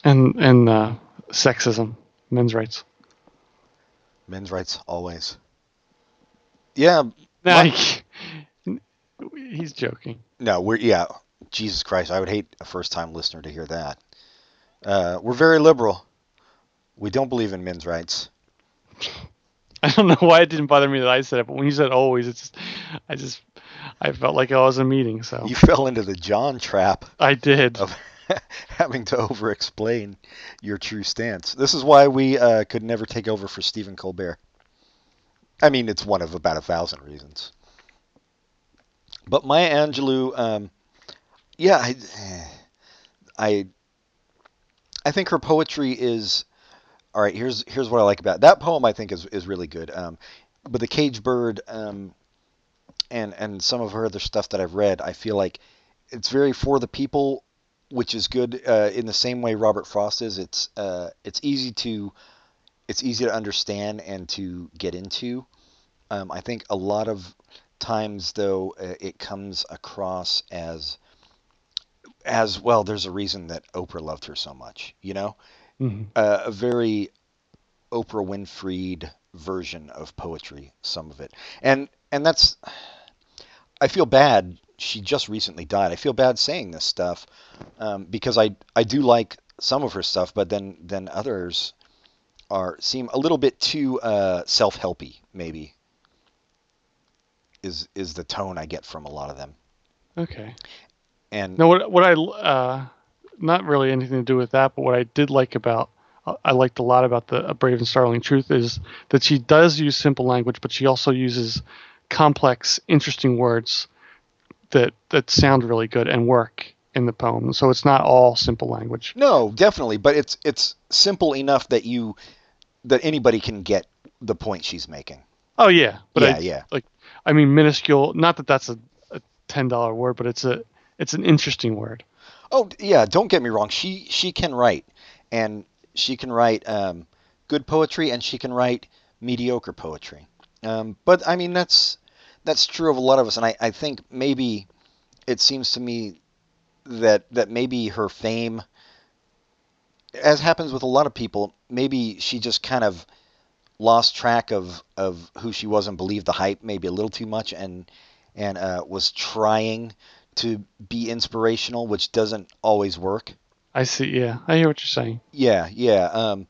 And and uh, sexism, men's rights. Men's rights always. Yeah, Like, he's joking. No, we're yeah. Jesus Christ, I would hate a first-time listener to hear that. Uh, we're very liberal. We don't believe in men's rights. I don't know why it didn't bother me that I said it, but when you said always, it's just, I just I felt like I was in a meeting, so You fell into the John trap I did. of having to over-explain your true stance. This is why we uh, could never take over for Stephen Colbert. I mean, it's one of about a thousand reasons. But Maya Angelou, um, yeah, I, I, I think her poetry is all right. Here's here's what I like about it. that poem. I think is is really good. Um, but the Cage Bird, um, and and some of her other stuff that I've read, I feel like it's very for the people, which is good. Uh, in the same way Robert Frost is. It's uh, it's easy to it's easy to understand and to get into. Um, I think a lot of times though uh, it comes across as as well there's a reason that Oprah loved her so much you know Mhm. uh, a very Oprah Winfrey version of poetry some of it and and that's I feel bad she just recently died I feel bad saying this stuff um, because I I do like some of her stuff but then then others are seem a little bit too uh, self-helpy maybe is is the tone I get from a lot of them. Okay. And No, what what I uh, not really anything to do with that, but what I did like about uh, I liked a lot about the uh, Brave and Startling Truth is that she does use simple language, but she also uses complex, interesting words that that sound really good and work in the poem. So it's not all simple language. no, definitely, but it's it's simple enough that you that anybody can get the point she's making. Oh yeah, but yeah, I, yeah. like I mean minuscule. Not that that's a, a ten dollar word, but it's a it's an interesting word. Oh, yeah, don't get me wrong. She she can write and she can write um, good poetry and she can write mediocre poetry. Um, but I mean that's that's true of a lot of us and I, I think maybe it seems to me that that maybe her fame as happens with a lot of people, maybe she just kind of lost track of, of who she was and believed the hype maybe a little too much and and uh, was trying to be inspirational, which doesn't always work. I see. Yeah, I hear what you're saying. Yeah, yeah. Um,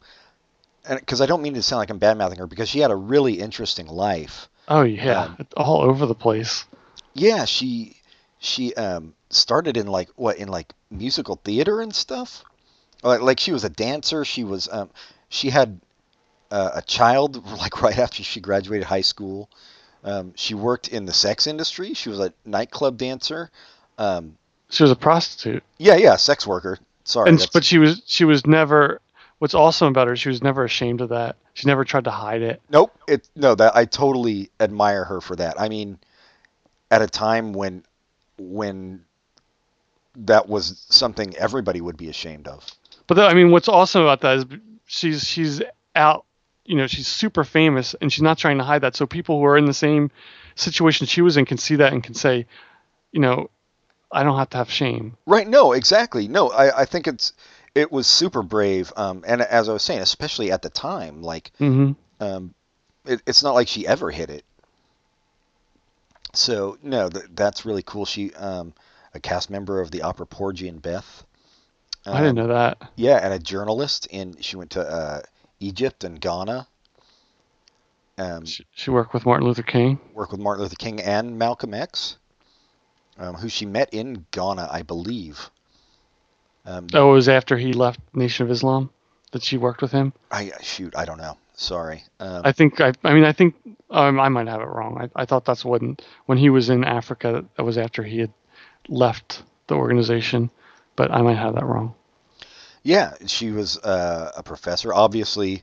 because I don't mean to sound like I'm bad mouthing her because she had a really interesting life. Oh yeah, Um, all over the place. Yeah, she she um started in like what in like musical theater and stuff. Like like she was a dancer. She was um she had uh, a child like right after she graduated high school. Um, she worked in the sex industry. She was a nightclub dancer. Um, She was a prostitute, yeah, yeah, sex worker. Sorry, and but she was she was never. What's awesome about her, she was never ashamed of that. She never tried to hide it. Nope. It no that I totally admire her for that. I mean, at a time when when that was something everybody would be ashamed of. But the, I mean, what's awesome about that is she's she's out. You know, she's super famous, and she's not trying to hide that. So people who are in the same situation she was in can see that and can say, you know, I don't have to have shame. Right. No, exactly. No, I, I think it's it was super brave. Um, and as I was saying, especially at the time, like mm-hmm. um, it, it's not like she ever hit it. So no, th- that's really cool. She um, a cast member of the opera Porgy and Bess. I didn't Um, know that. Yeah, and a journalist in she went to uh, Egypt and Ghana. Um, She, she worked with Martin Luther King. worked with Martin Luther King and Malcolm X, um, who she met in Ghana, I believe. Um, Oh, it was after he left Nation of Islam that she worked with him. I shoot, I don't know. Sorry. Um, I think I. I mean, I think um, I might have it wrong. I, I thought that's when when he was in Africa. That was after he had left the organization, but I might have that wrong. yeah, she was uh, a professor, obviously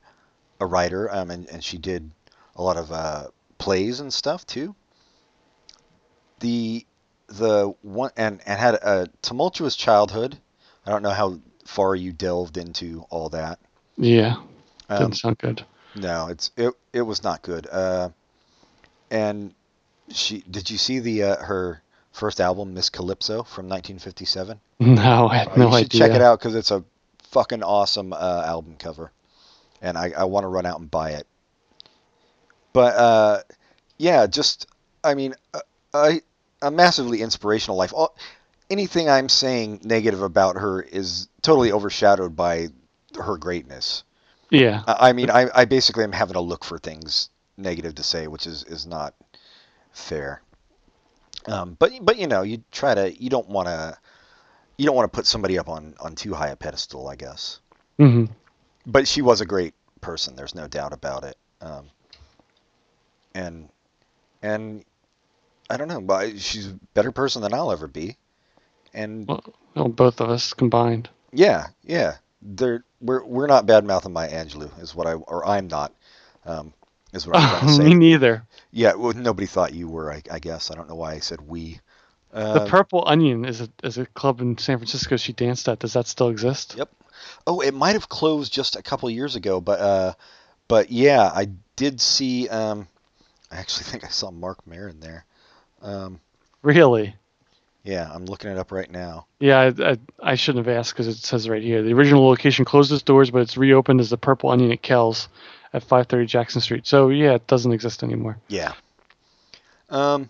a writer, um, and, and she did a lot of uh, plays and stuff too. The the one and and had a tumultuous childhood. I don't know how far you delved into all that. Yeah, Um, didn't sound good. No, it's it it was not good. Uh, and she did you see the uh, her first album, Miss Calypso, from 1957? No, I had no you should idea. check it out because it's a fucking awesome uh, album cover, and I, I want to run out and buy it. But uh, yeah, just I mean, a, a, massively inspirational life. All, anything I'm saying negative about her is totally overshadowed by her greatness. Yeah, I I mean, I, I basically am having to look for things negative to say, which is, is not fair. Um, but but you know, you try to you don't want to you don't want to put somebody up on on too high a pedestal, I guess. hmm But she was a great person. There's no doubt about it. Um, and and I don't know, but she's a better person than I'll ever be. And well, well, both of us combined. Yeah, yeah. They're we're we're not bad mouthing Maya Angelou is what I or I'm not. Um, is what I'm trying to say. Me neither. Yeah, well, nobody thought you were. I, I guess I don't know why I said we. The Uh, Purple Onion is a is a club in San Francisco she danced at. Does that still exist? Yep. oh, it might have closed just a couple years ago, but uh, but yeah, I did see. Um, I actually think I saw Marc Maron there. Um, Really? yeah, I'm looking it up right now. Yeah, I, I, I shouldn't have asked because it says right here the original location closed its doors, but it's reopened as the Purple Onion at Kells at 530 Jackson Street. So yeah, it doesn't exist anymore. Yeah. Um.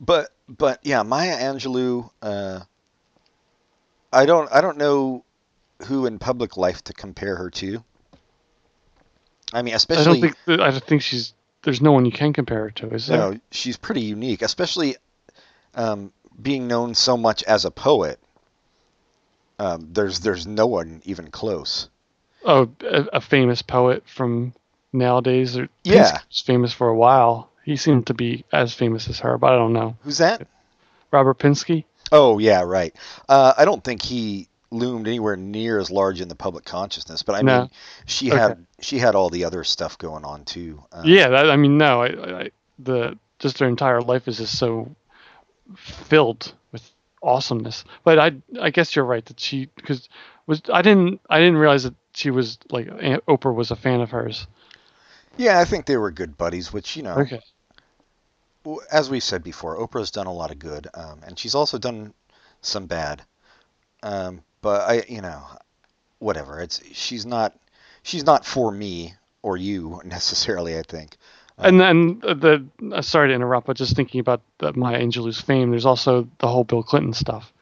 But but yeah, Maya Angelou. Uh, I don't I don't know who in public life to compare her to. I mean, especially. I don't think I don't think she's there's no one you can compare her to, is there? no, she's pretty unique, especially um, being known so much as a poet. Um, there's there's no one even close. Oh, a, a famous poet from nowadays. Yeah. Was famous for a while. He seemed to be as famous as her, but I don't know. Who's that? Robert Pinsky. Oh yeah, right. Uh, I don't think he loomed anywhere near as large in the public consciousness, but I No. mean, she Okay. had she had all the other stuff going on too. Uh, Yeah, that, I mean, no, I, I, I- the just her entire life is just so filled with awesomeness. But I, I guess you're right that she because was I didn't I didn't realize that she was like Aunt Oprah was a fan of hers. yeah, I think they were good buddies. Which you know, Okay. as we said before, Oprah's done a lot of good, um, and she's also done some bad. Um, but I, you know, whatever. It's she's not she's not for me or you necessarily. I think, and then the uh, sorry to interrupt, but just thinking about the Maya Angelou's fame, there's also the whole Bill Clinton stuff.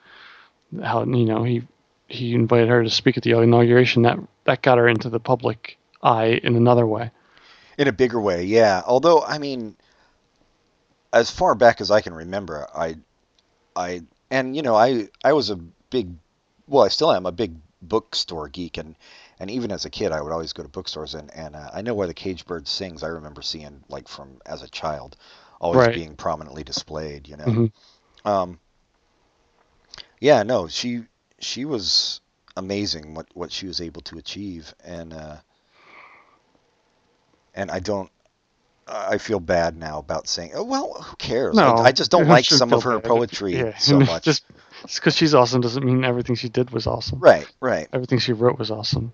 How you know he he invited her to speak at the inauguration. That that got her into the public eye in another way. In a bigger way, yeah. Although, I mean, as far back as I can remember, I, I, and you know, I, I was a big, well, I still am a big bookstore geek, and and even as a kid, I would always go to bookstores, and and uh, I know where the cage bird sings. I remember seeing like from as a child, always Right. being prominently displayed. You know, Mhm. um, yeah, no, she she was amazing what what she was able to achieve, and uh, and I don't. I feel bad now about saying, "Oh well, who cares?" No, I, I just don't like some of her bad. poetry Yeah, so much. just because she's awesome doesn't mean everything she did was awesome. Right, right. Everything she wrote was awesome.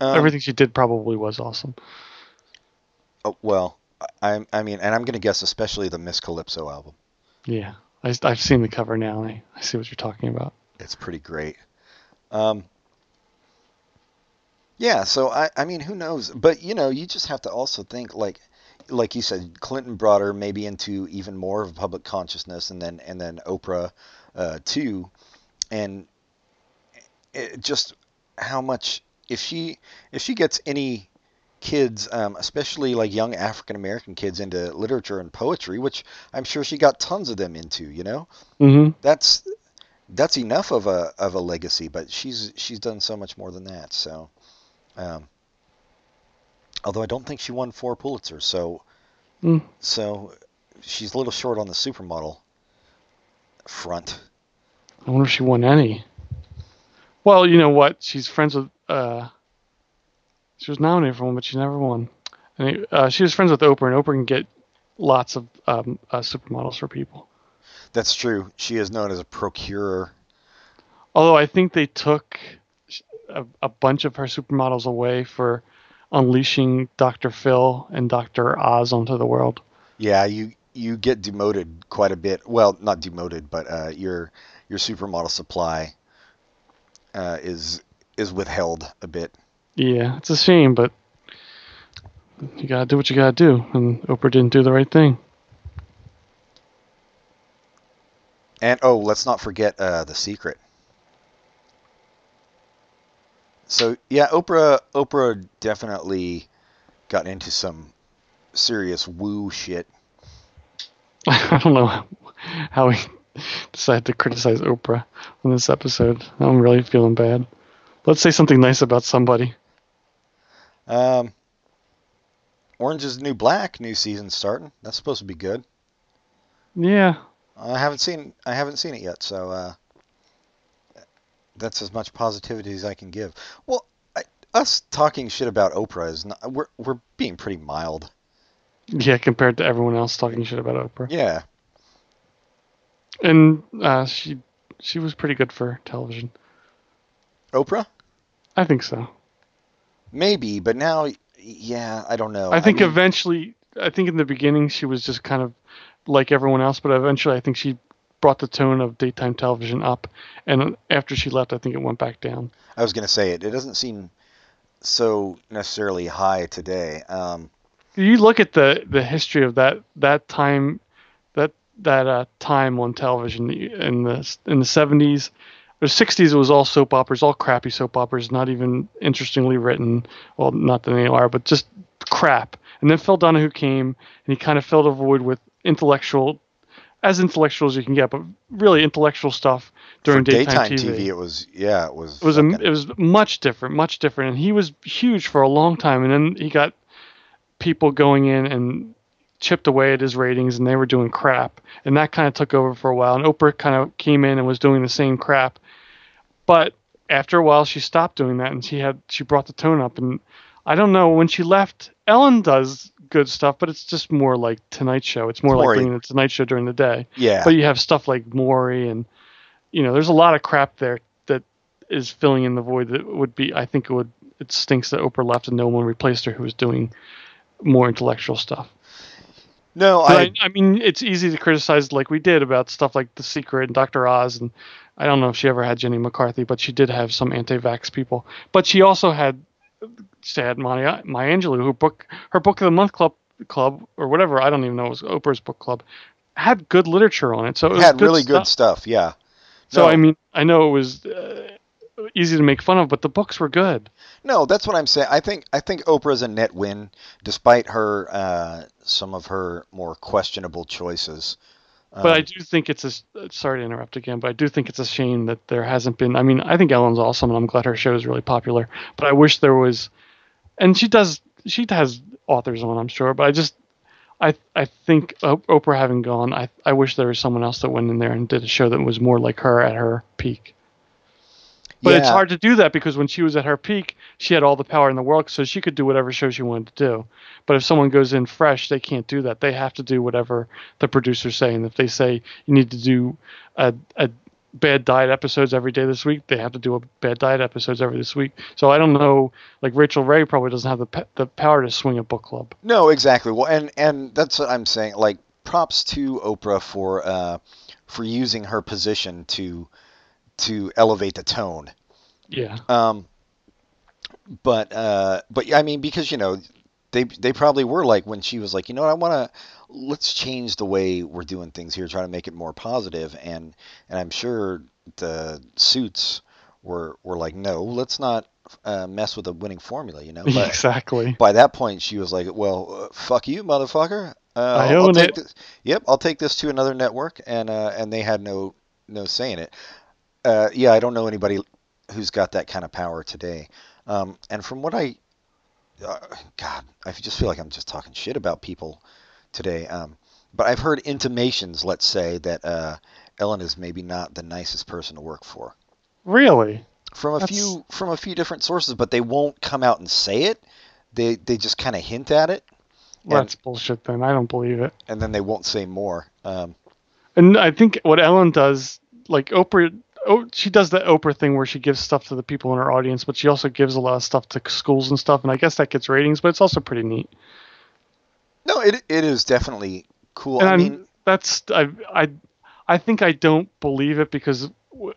Um, everything she did probably was awesome. oh, well, I, I mean, and I'm going to guess especially the Miss Calypso album. Yeah, I, have seen the cover now, and I, I see what you're talking about. It's pretty great. Um, yeah, so I, I mean, who knows? But you know, you just have to also think like, like you said, Clinton brought her maybe into even more of public consciousness, and then and then Oprah uh, too, and it just how much if she if she gets any kids, um, especially like young African American kids, into literature and poetry, which I'm sure she got tons of them into, you know hmm that's that's enough of a of a legacy, but she's she's done so much more than that. So, um, although I don't think she won four Pulitzers, so Mm. so she's a little short on the supermodel front. I wonder if she won any. Well, you know what? She's friends with. uh She was nominated for one, but she never won. And it- uh, she was friends with Oprah, and Oprah can get lots of um, uh, supermodels for people. That's true. She is known as a procurer. Although I think they took a, a bunch of her supermodels away for unleashing Dr. Phil and Dr. Oz onto the world. Yeah, you you get demoted quite a bit. Well, not demoted, but uh, your your supermodel supply uh, is is withheld a bit. Yeah, it's a shame, but you gotta do what you gotta do, and Oprah didn't do the right thing. And oh, let's not forget uh, the secret. So yeah, Oprah Oprah definitely got into some serious woo shit. I don't know how we decided to criticize Oprah on this episode. I'm really feeling bad. Let's say something nice about somebody. Um, Orange is the New Black, new season starting. That's supposed to be good. Yeah, I haven't seen I haven't seen it yet, so uh, that's as much positivity as I can give. Well, I, us talking shit about Oprah is not, we're we're being pretty mild. yeah, compared to everyone else talking shit about Oprah. Yeah, And uh, she she was pretty good for television. Oprah. I think so. Maybe, but now, yeah, I don't know. I think mean, eventually, I think in the beginning she was just kind of like everyone else, but eventually I think she brought the tone of daytime television up, and after she left, I think it went back down. I was gonna say it. It doesn't seem so necessarily high today. Um, You look at the the history of that that time, that that uh, time on television in the in the seventies. The 60s it was all soap operas, all crappy soap operas, not even interestingly written. Well, not that they are, but just crap. And then Phil Donahue came and he kind of filled a void with intellectual, as intellectual as you can get, but really intellectual stuff during daytime, daytime TV. TV, it was yeah, it was. It was a, it was much different, much different, and he was huge for a long time. And then he got people going in and chipped away at his ratings, and they were doing crap. And that kind of took over for a while. And Oprah kind of came in and was doing the same crap. But after a while, she stopped doing that, and she had she brought the tone up. And I don't know when she left. Ellen does good stuff, but it's just more like Tonight Show. It's more It's like bringing the Tonight Show during the day. yeah. But you have stuff like Maury and you know, there's a lot of crap there that is filling in the void that would be I think it would it stinks that Oprah left and no one replaced her who was doing more intellectual stuff. no, I, I, I mean, it's easy to criticize like we did about stuff like The Secret and Dr. Oz and I don't know if she ever had Jenny McCarthy, but she did have some anti-vax people. But she also had had Maya, Maya Angelou, who book her book of the month club club or whatever. I don't even know. It was Oprah's book club. Had good literature on it, so it was had good really stuff. good stuff. Yeah. So No. I mean, I know it was uh, easy to make fun of, but the books were good. No, that's what I'm saying. I think I think Oprah's a net win, despite her uh, some of her more questionable choices. But I Um, do think it's a sorry to interrupt again, but I do think it's a shame that there hasn't been. I mean, I think Ellen's awesome, and I'm glad her show is really popular. But I wish there was, and she does. She has authors on, I'm sure. But I just, I I think Oprah having gone, I I wish there was someone else that went in there and did a show that was more like her at her peak. But it's hard to do that because when she was at her peak, she had all the power in the world, so she could do whatever show she wanted to do. But if someone goes in fresh, they can't do that. They have to do whatever the producers say. And if they say you need to do a, a bad diet episodes every day this week, they have to do a bad diet episodes every this week. So I don't know. Like Rachael Ray probably doesn't have the pe- the power to swing a book club. No, exactly. Well, and and that's what I'm saying. Like, props to Oprah for uh, for using her position to to elevate the tone. Yeah. Um, but uh, but I mean, because you know, they they probably were like when she was like, you know what, I want to let's change the way we're doing things here, try to make it more positive, and and I'm sure the suits were were like, no, let's not uh, mess with a winning formula, you know. But exactly. by that point, she was like, well, uh, fuck you, motherfucker. Uh, I own take it." This, yep, I'll take this to another network, and uh, and they had no no say in it. Uh, yeah, I don't know anybody who's got that kind of power today. Um, and from what I, uh, God, I just feel like I'm just talking shit about people today. Um, but I've heard intimations, let's say, that uh, Ellen is maybe not the nicest person to work for. Really. From a That's- few from a few different sources, but they won't come out and say it. They they just kind of hint at it, Well, And- that's bullshit. Then I don't believe it. and then they won't say more. Um, And I think what Ellen does, like Oprah, oh, she does that Oprah thing where she gives stuff to the people in her audience, but she also gives a lot of stuff to schools and stuff. And I guess that gets ratings, but it's also pretty neat. No, it it is definitely cool. and I I'm- mean, that's I I I think I don't believe it because w-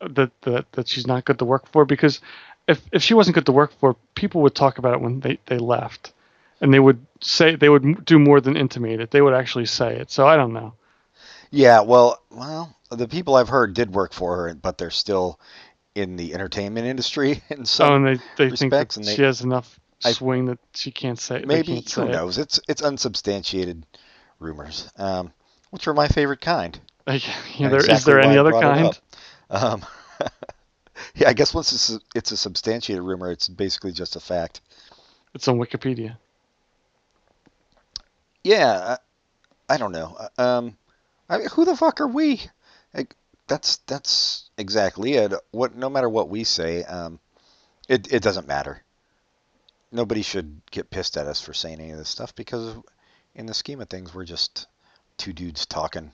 that that that she's not good to work for. Because if if she wasn't good to work for, people would talk about it when they they left, and they would say they would do more than intimate it. They would actually say it. So I don't know. yeah, well, well, the people I've heard did work for her, but they're still in the entertainment industry, and so oh, and they they think respects, that and they- she has enough swing that she can't say. maybe can't say who it. knows? It's it's unsubstantiated rumors, um, which are my favorite kind. Like, yeah, there, is exactly there any other kind? Um, yeah, I guess once it's a, it's a substantiated rumor, it's basically just a fact. It's on Wikipedia. Yeah, I, I don't know. Uh, Um, I mean, who the fuck are we? Like, that's that's exactly it. What no matter what we say, um, it it doesn't matter. Nobody should get pissed at us for saying any of this stuff because, in the scheme of things, we're just two dudes talking,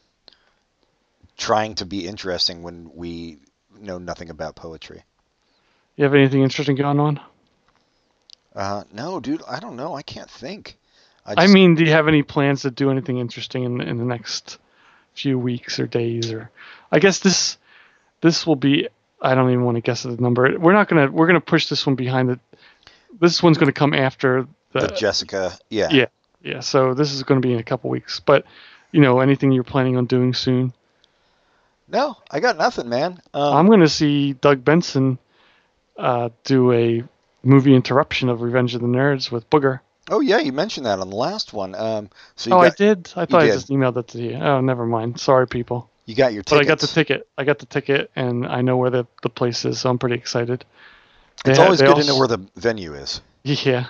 trying to be interesting when we know nothing about poetry. You have anything interesting going on? Uh, no, dude, I don't know. I can't think. I just- mean, do you have any plans to do anything interesting in in the next few weeks or days? Or I guess this this will be. I don't even want to guess at the number. We're not gonna. We're gonna push this one behind the. This one's gonna come after the. the Jessica, yeah. yeah. yeah. So this is gonna be in a couple weeks. But you know, anything you're planning on doing soon? No, I got nothing, man. Um, I'm gonna see Doug Benson uh, do a movie interruption of Revenge of the Nerds with Booger. Oh yeah, you mentioned that on the last one. Um, so you Oh, I did. I thought I just emailed that to you. Oh, never mind. Sorry, people. you got your But I got the ticket. I got the ticket, and I know where the, the place is, so I'm pretty excited. It's always they good to know where the venue is. Yeah,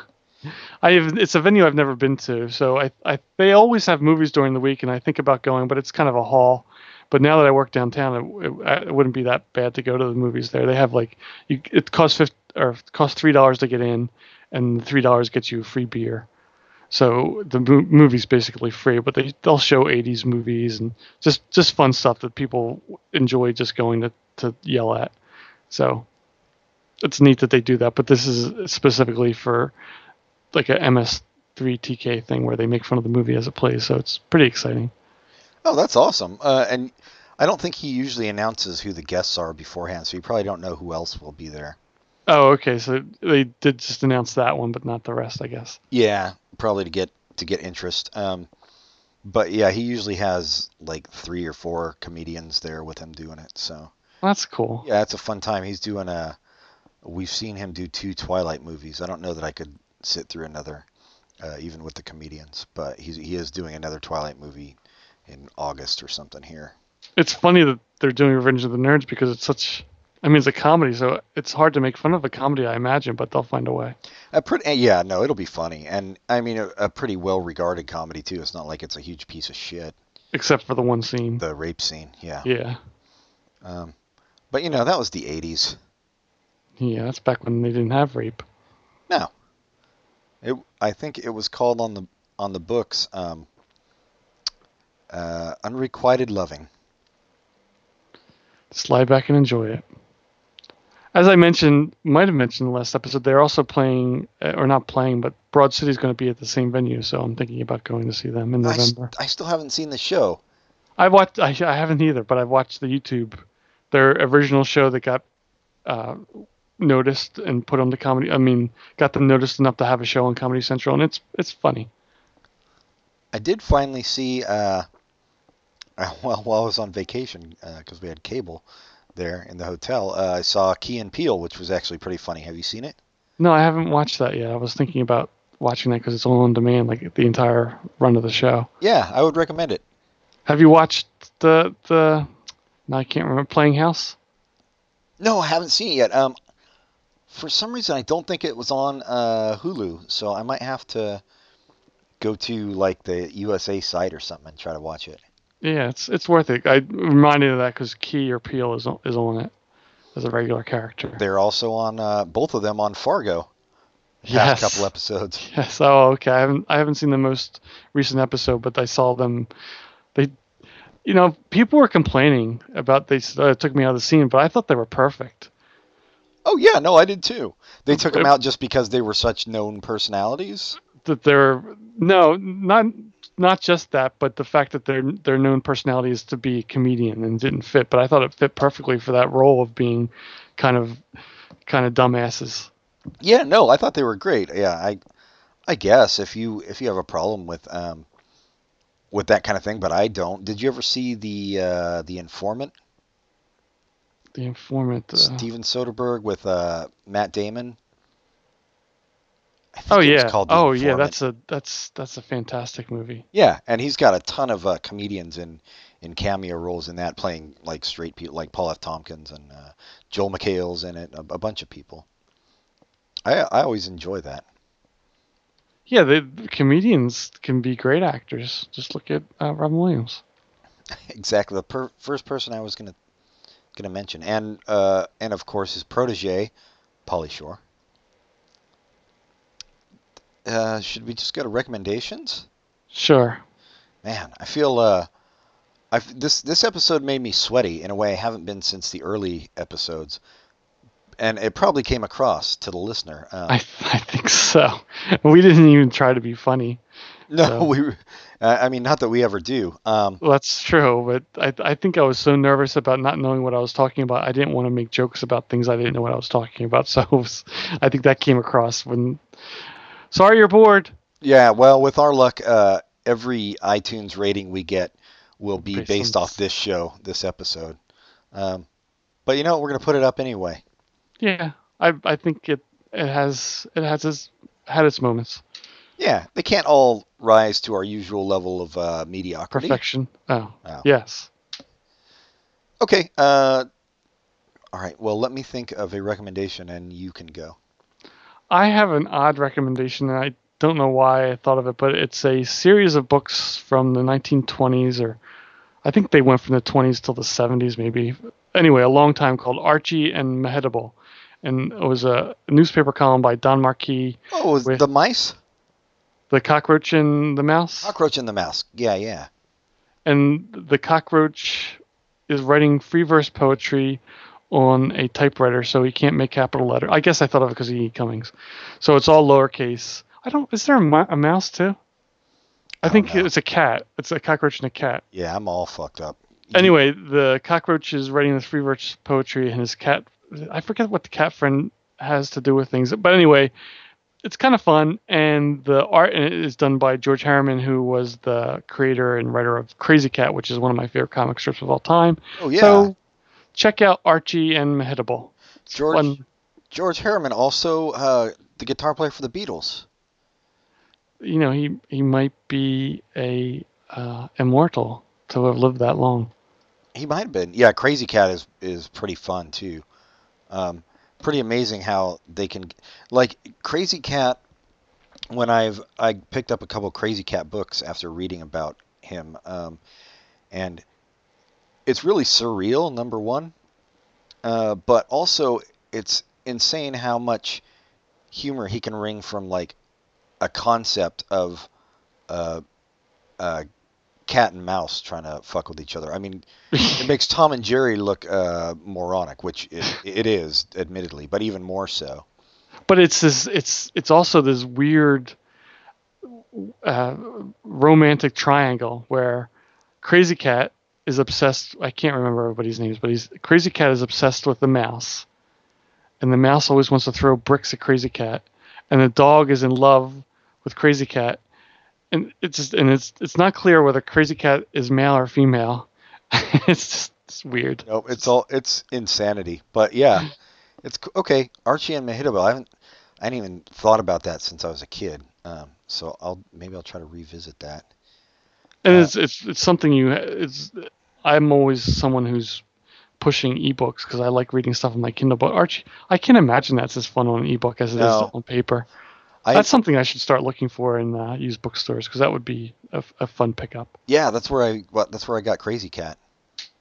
I have. It's a venue I've never been to, so I, I they always have movies during the week, and I think about going, but it's kind of a haul. But now that I work downtown, it, it, it wouldn't be that bad to go to the movies there. They have like you, it costs fifty or it costs three dollars to get in, and three dollars gets you free beer. So the mo- movie's basically free, but they they'll show '80s movies and just just fun stuff that people enjoy just going to to yell at. So it's neat that they do that, but this is specifically for like a MS3 TK thing where they make fun of the movie as it plays. So it's pretty exciting. Oh, that's awesome. Uh, and I don't think he usually announces who the guests are beforehand, so you probably don't know who else will be there. Oh, okay. So they did just announce that one, but not the rest, I guess. Yeah, probably to get to get interest. Um, but yeah, he usually has like three or four comedians there with him doing it. So That's cool. yeah, it's a fun time. He's doing a. We've seen him do two Twilight movies. I don't know that I could sit through another, uh, even with the comedians. But he's he is doing another Twilight movie in August or something here. It's funny that they're doing Revenge of the Nerds because it's such. I mean, it's a comedy, so it's hard to make fun of a comedy, I imagine, but they'll find a way. A pretty, yeah, no, it'll be funny, and I mean a, a pretty well-regarded comedy too. It's not like it's a huge piece of shit. Except for the one scene. The rape scene, yeah. Yeah. Um, but you know that was the '80s. Yeah, that's back when they didn't have rape. No, it. I think it was called on the on the books, um, uh, unrequited loving. Slide back and enjoy it. As I mentioned, might have mentioned in the last episode, they're also playing, uh, or not playing, but Broad City's going to be at the same venue, so I'm thinking about going to see them in I, November. I still haven't seen the show. I watched. I, I haven't either, but I've watched the YouTube, their original show that got uh, noticed and put on the comedy. I mean, got them noticed enough to have a show on Comedy Central, and it's it's funny. I did finally see. Uh, well, while I was on vacation, because we had cable there in the hotel, uh, I saw Key and Peele, which was actually pretty funny. Have you seen it? No, I haven't watched that yet. I was thinking about watching that because it's all on demand, like the entire run of the show. Yeah, I would recommend it. Have you watched the the? No, I can't remember. Playing House. No, I haven't seen it yet. Um, for some reason, I don't think it was on uh, Hulu, so I might have to go to like the USA site or something and try to watch it. Yeah, it's it's worth it. I reminded of that because Key or Peele is on, is on it as a regular character. They're also on uh, both of them on Fargo. Past Yes. couple episodes. Yes. Oh, okay. I haven't I haven't seen the most recent episode, but I saw them. They, you know, people were complaining about they uh, took me out of the scene, but I thought they were perfect. Oh yeah, no, I did too. They took them out just because they were such known personalities. That they're no, not not just that, but the fact that their their known personality is to be comedian and didn't fit. But I thought it fit perfectly for that role of being kind of kind of dumbasses. Yeah, no, I thought they were great. Yeah, I, I guess if you if you have a problem with um, with that kind of thing, but I don't. Did you ever see the uh, the Informant? The informant. Uh, Steven Soderbergh with uh, Matt Damon. I think oh yeah. Oh yeah. That's a that's that's a fantastic movie. yeah, and he's got a ton of uh, comedians in in cameo roles in that, playing like straight people, like Paul F. Tompkins and uh, Joel McHale's in it, a, a bunch of people. I I always enjoy that. Yeah, the the comedians can be great actors. Just look at uh, Robin Williams. Exactly, the per- first person I was gonna gonna mention, and uh, and of course his protege, Pauly Shore. Uh, should we just go to recommendations? Sure. Man, I feel uh, I this this episode made me sweaty in a way I haven't been since the early episodes, and it probably came across to the listener. Um, I I think so. We didn't even try to be funny. no, so- we. I mean, not that we ever do. Um, Well, that's true, but I I think I was so nervous about not knowing what I was talking about. I didn't want to make jokes about things I didn't know what I was talking about. So was, I think that came across when. Sorry, you're bored. yeah, well, with our luck, uh, every iTunes rating we get will be Based based off this show, this episode. Um, but you know, what, we're gonna put it up anyway. Yeah, I I think it it has it has its had its moments. Yeah, they can't all rise to our usual level of uh, mediocrity. Perfection. Oh, Oh. yes. Okay. Uh, all right. Well, let me think of a recommendation, and you can go. I have an odd recommendation, and I don't know why I thought of it, but it's a series of books from the 1920s, or I think they went from the 20s till the 70s, maybe. Anyway, a long time called Archie and Mehitable. And it was a newspaper column by Don Marquis, Oh, was With- the mice? The Cockroach and the Mouse. Cockroach and the Mouse. Yeah, yeah. and the cockroach is writing free verse poetry on a typewriter, so he can't make capital letter. I guess I thought of it because of E. Cummings. So it's all lowercase. I don't. Is there a, a mouse too? I, don't think it's a cat. It's a cockroach and a cat. Yeah, I'm all fucked up. Anyway, the cockroach is writing this free verse poetry, and his cat. I forget what the cat friend has to do with things, but anyway, it's kind of fun, and the art is done by George Herriman, who was the creator and writer of Krazy Kat, which is one of my favorite comic strips of all time. Oh yeah. So check out Archie and Mehitable. George fun. George Herriman, also uh, the guitar player for the Beatles. You know, he he might be a uh, immortal to have lived that long. He might have been. Yeah, Krazy Kat is is pretty fun too. Um, pretty amazing how they can like Krazy Kat. When I've I picked up a couple Krazy Kat books after reading about him, um, and it's really surreal. Number one, uh, but also it's insane how much humor he can wring from like a concept of uh, uh, cat and mouse trying to fuck with each other. I mean, it makes Tom and Jerry look uh, moronic, which it, it is, admittedly, but even more so. But it's this. It's it's also this weird uh, romantic triangle where Krazy Kat is obsessed. I can't remember everybody's names, but he's Krazy Kat is obsessed with the mouse, and the mouse always wants to throw bricks at Krazy Kat, and the dog is in love with Krazy Kat, and it's just and it's it's not clear whether Krazy Kat is male or female. it's just it's weird. No, it's all it's insanity. But yeah, it's okay. Archie and Mehitable. I haven't I hadn't even thought about that since I was a kid. Um, so I'll maybe I'll try to revisit that. And Uh, it's it's it's something you it's I'm always someone who's pushing ebooks because I like reading stuff on my Kindle. But Archie, I can't imagine that's as fun on an ebook as it is No. on paper. I, that's something I should start looking for in uh, used bookstores because that would be a, a, fun pickup. yeah, that's where I well, that's where I got Krazy Kat.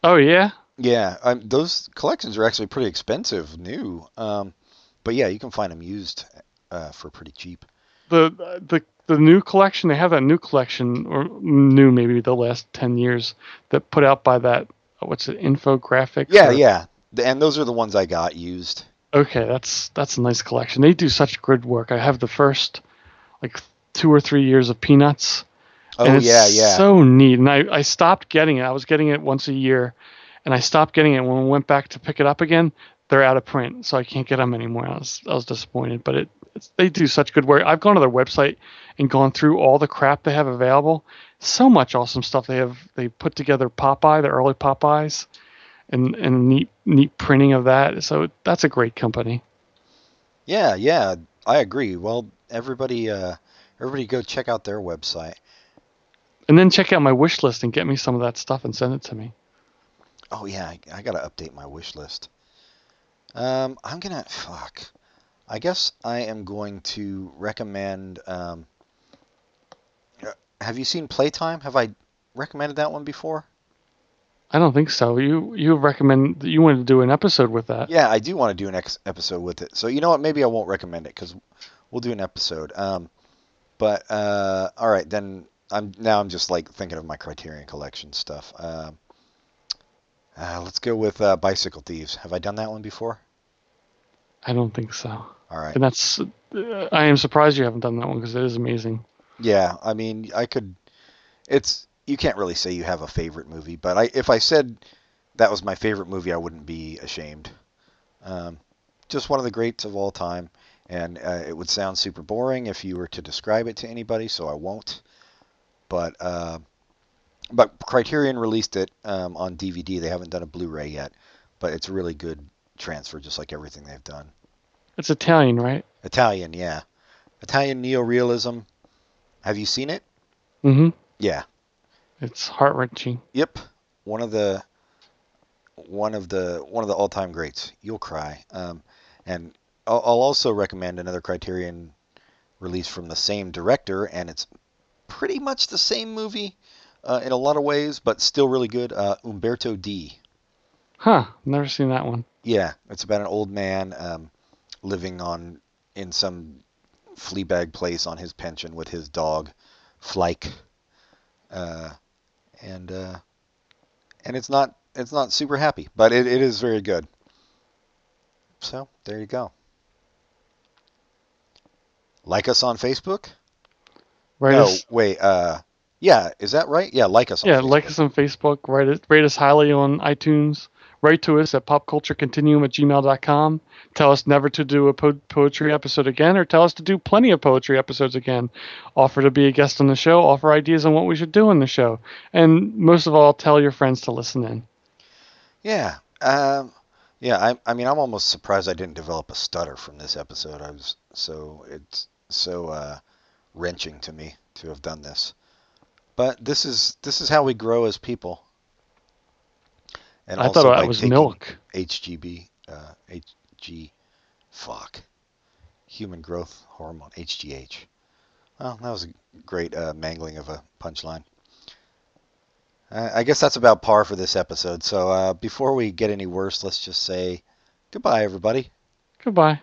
Oh yeah, Yeah, um, those collections are actually pretty expensive, new. Um, but yeah, you can find them used uh, for pretty cheap. the the the new collection they have that new collection or new maybe the last ten years that put out by that what's it Fantagraphics. Yeah, or- yeah, and those are the ones I got used. Okay, that's that's a nice collection. They do such good work. I have the first like two or three years of Peanuts. Oh and it's yeah, yeah. So neat. And I, I stopped getting it. I was getting it once a year, and I stopped getting it when we went back to pick it up again. They're out of print, so I can't get them anymore. I was I was disappointed, but it it's, they do such good work. I've gone to their website and gone through all the crap they have available. So much awesome stuff they have. They put together Popeye, the early Popeyes, and and neat neat printing of that. So that's a great company. Yeah, yeah, I agree. Well, everybody, uh, everybody, go check out their website. And then check out my wish list and get me some of that stuff and send it to me. Oh yeah, I, I gotta update my wish list. Um, I'm gonna fuck. I guess I am going to recommend. Um, uh, have you seen Playtime? Have I recommended that one before? I don't think so. You you recommend you wanted to do an episode with that. Yeah, I do want to do an ex- episode with it. So you know what? Maybe I won't recommend it because we'll do an episode. Um, but uh, all right, then I'm now I'm just like thinking of my Criterion Collection stuff. Um, uh, let's go with uh, Bicycle Thieves. Have I done that one before? I don't think so. All right. And that's uh, I am surprised you haven't done that one because it is amazing. Yeah, I mean, I could. It's you can't really say you have a favorite movie, but I if I said that was my favorite movie, I wouldn't be ashamed. Um, just one of the greats of all time, and uh, it would sound super boring if you were to describe it to anybody, so I won't. But uh, but Criterion released it um, on DVD. They haven't done a Blu-ray yet, but it's a really good transfer, just like everything they've done. It's Italian, right? Italian, yeah, Italian neorealism. Have you seen it? Mm-hmm. Yeah. It's heart wrenching. Yep, one of the one of the one of the all-time greats. You'll cry. Um, and I'll, I'll also recommend another Criterion release from the same director, and it's pretty much the same movie uh, in a lot of ways, but still really good. Uh, Umberto D. Huh? Never seen that one. Yeah, it's about an old man um, living on in some flea bag place on his pension with his dog, Flike. Uh, and uh, and it's not it's not super happy, but it, it is very good. So there you go. Like us on Facebook? Right? no, us, wait. Uh, yeah, is that right? Yeah, like us. On yeah, Facebook. like us on Facebook. Rate us, rate us highly on iTunes. Write to us at popculturecontinuum at gmail.com. Tell us never to do a po- poetry episode again, or tell us to do plenty of poetry episodes again. Offer to be a guest on the show. Offer ideas on what we should do on the show. And most of all, tell your friends to listen in. Yeah. Um, yeah. I, I mean, I'm almost surprised I didn't develop a stutter from this episode. I was so it's so uh, wrenching to me to have done this. But this is this is how we grow as people. And I thought that was milk. HGB, uh, HG, fuck, human growth hormone, HGH. Well, that was a great uh, mangling of a punchline. Uh, I guess that's about par for this episode. So uh, before we get any worse, let's just say goodbye, everybody. Goodbye.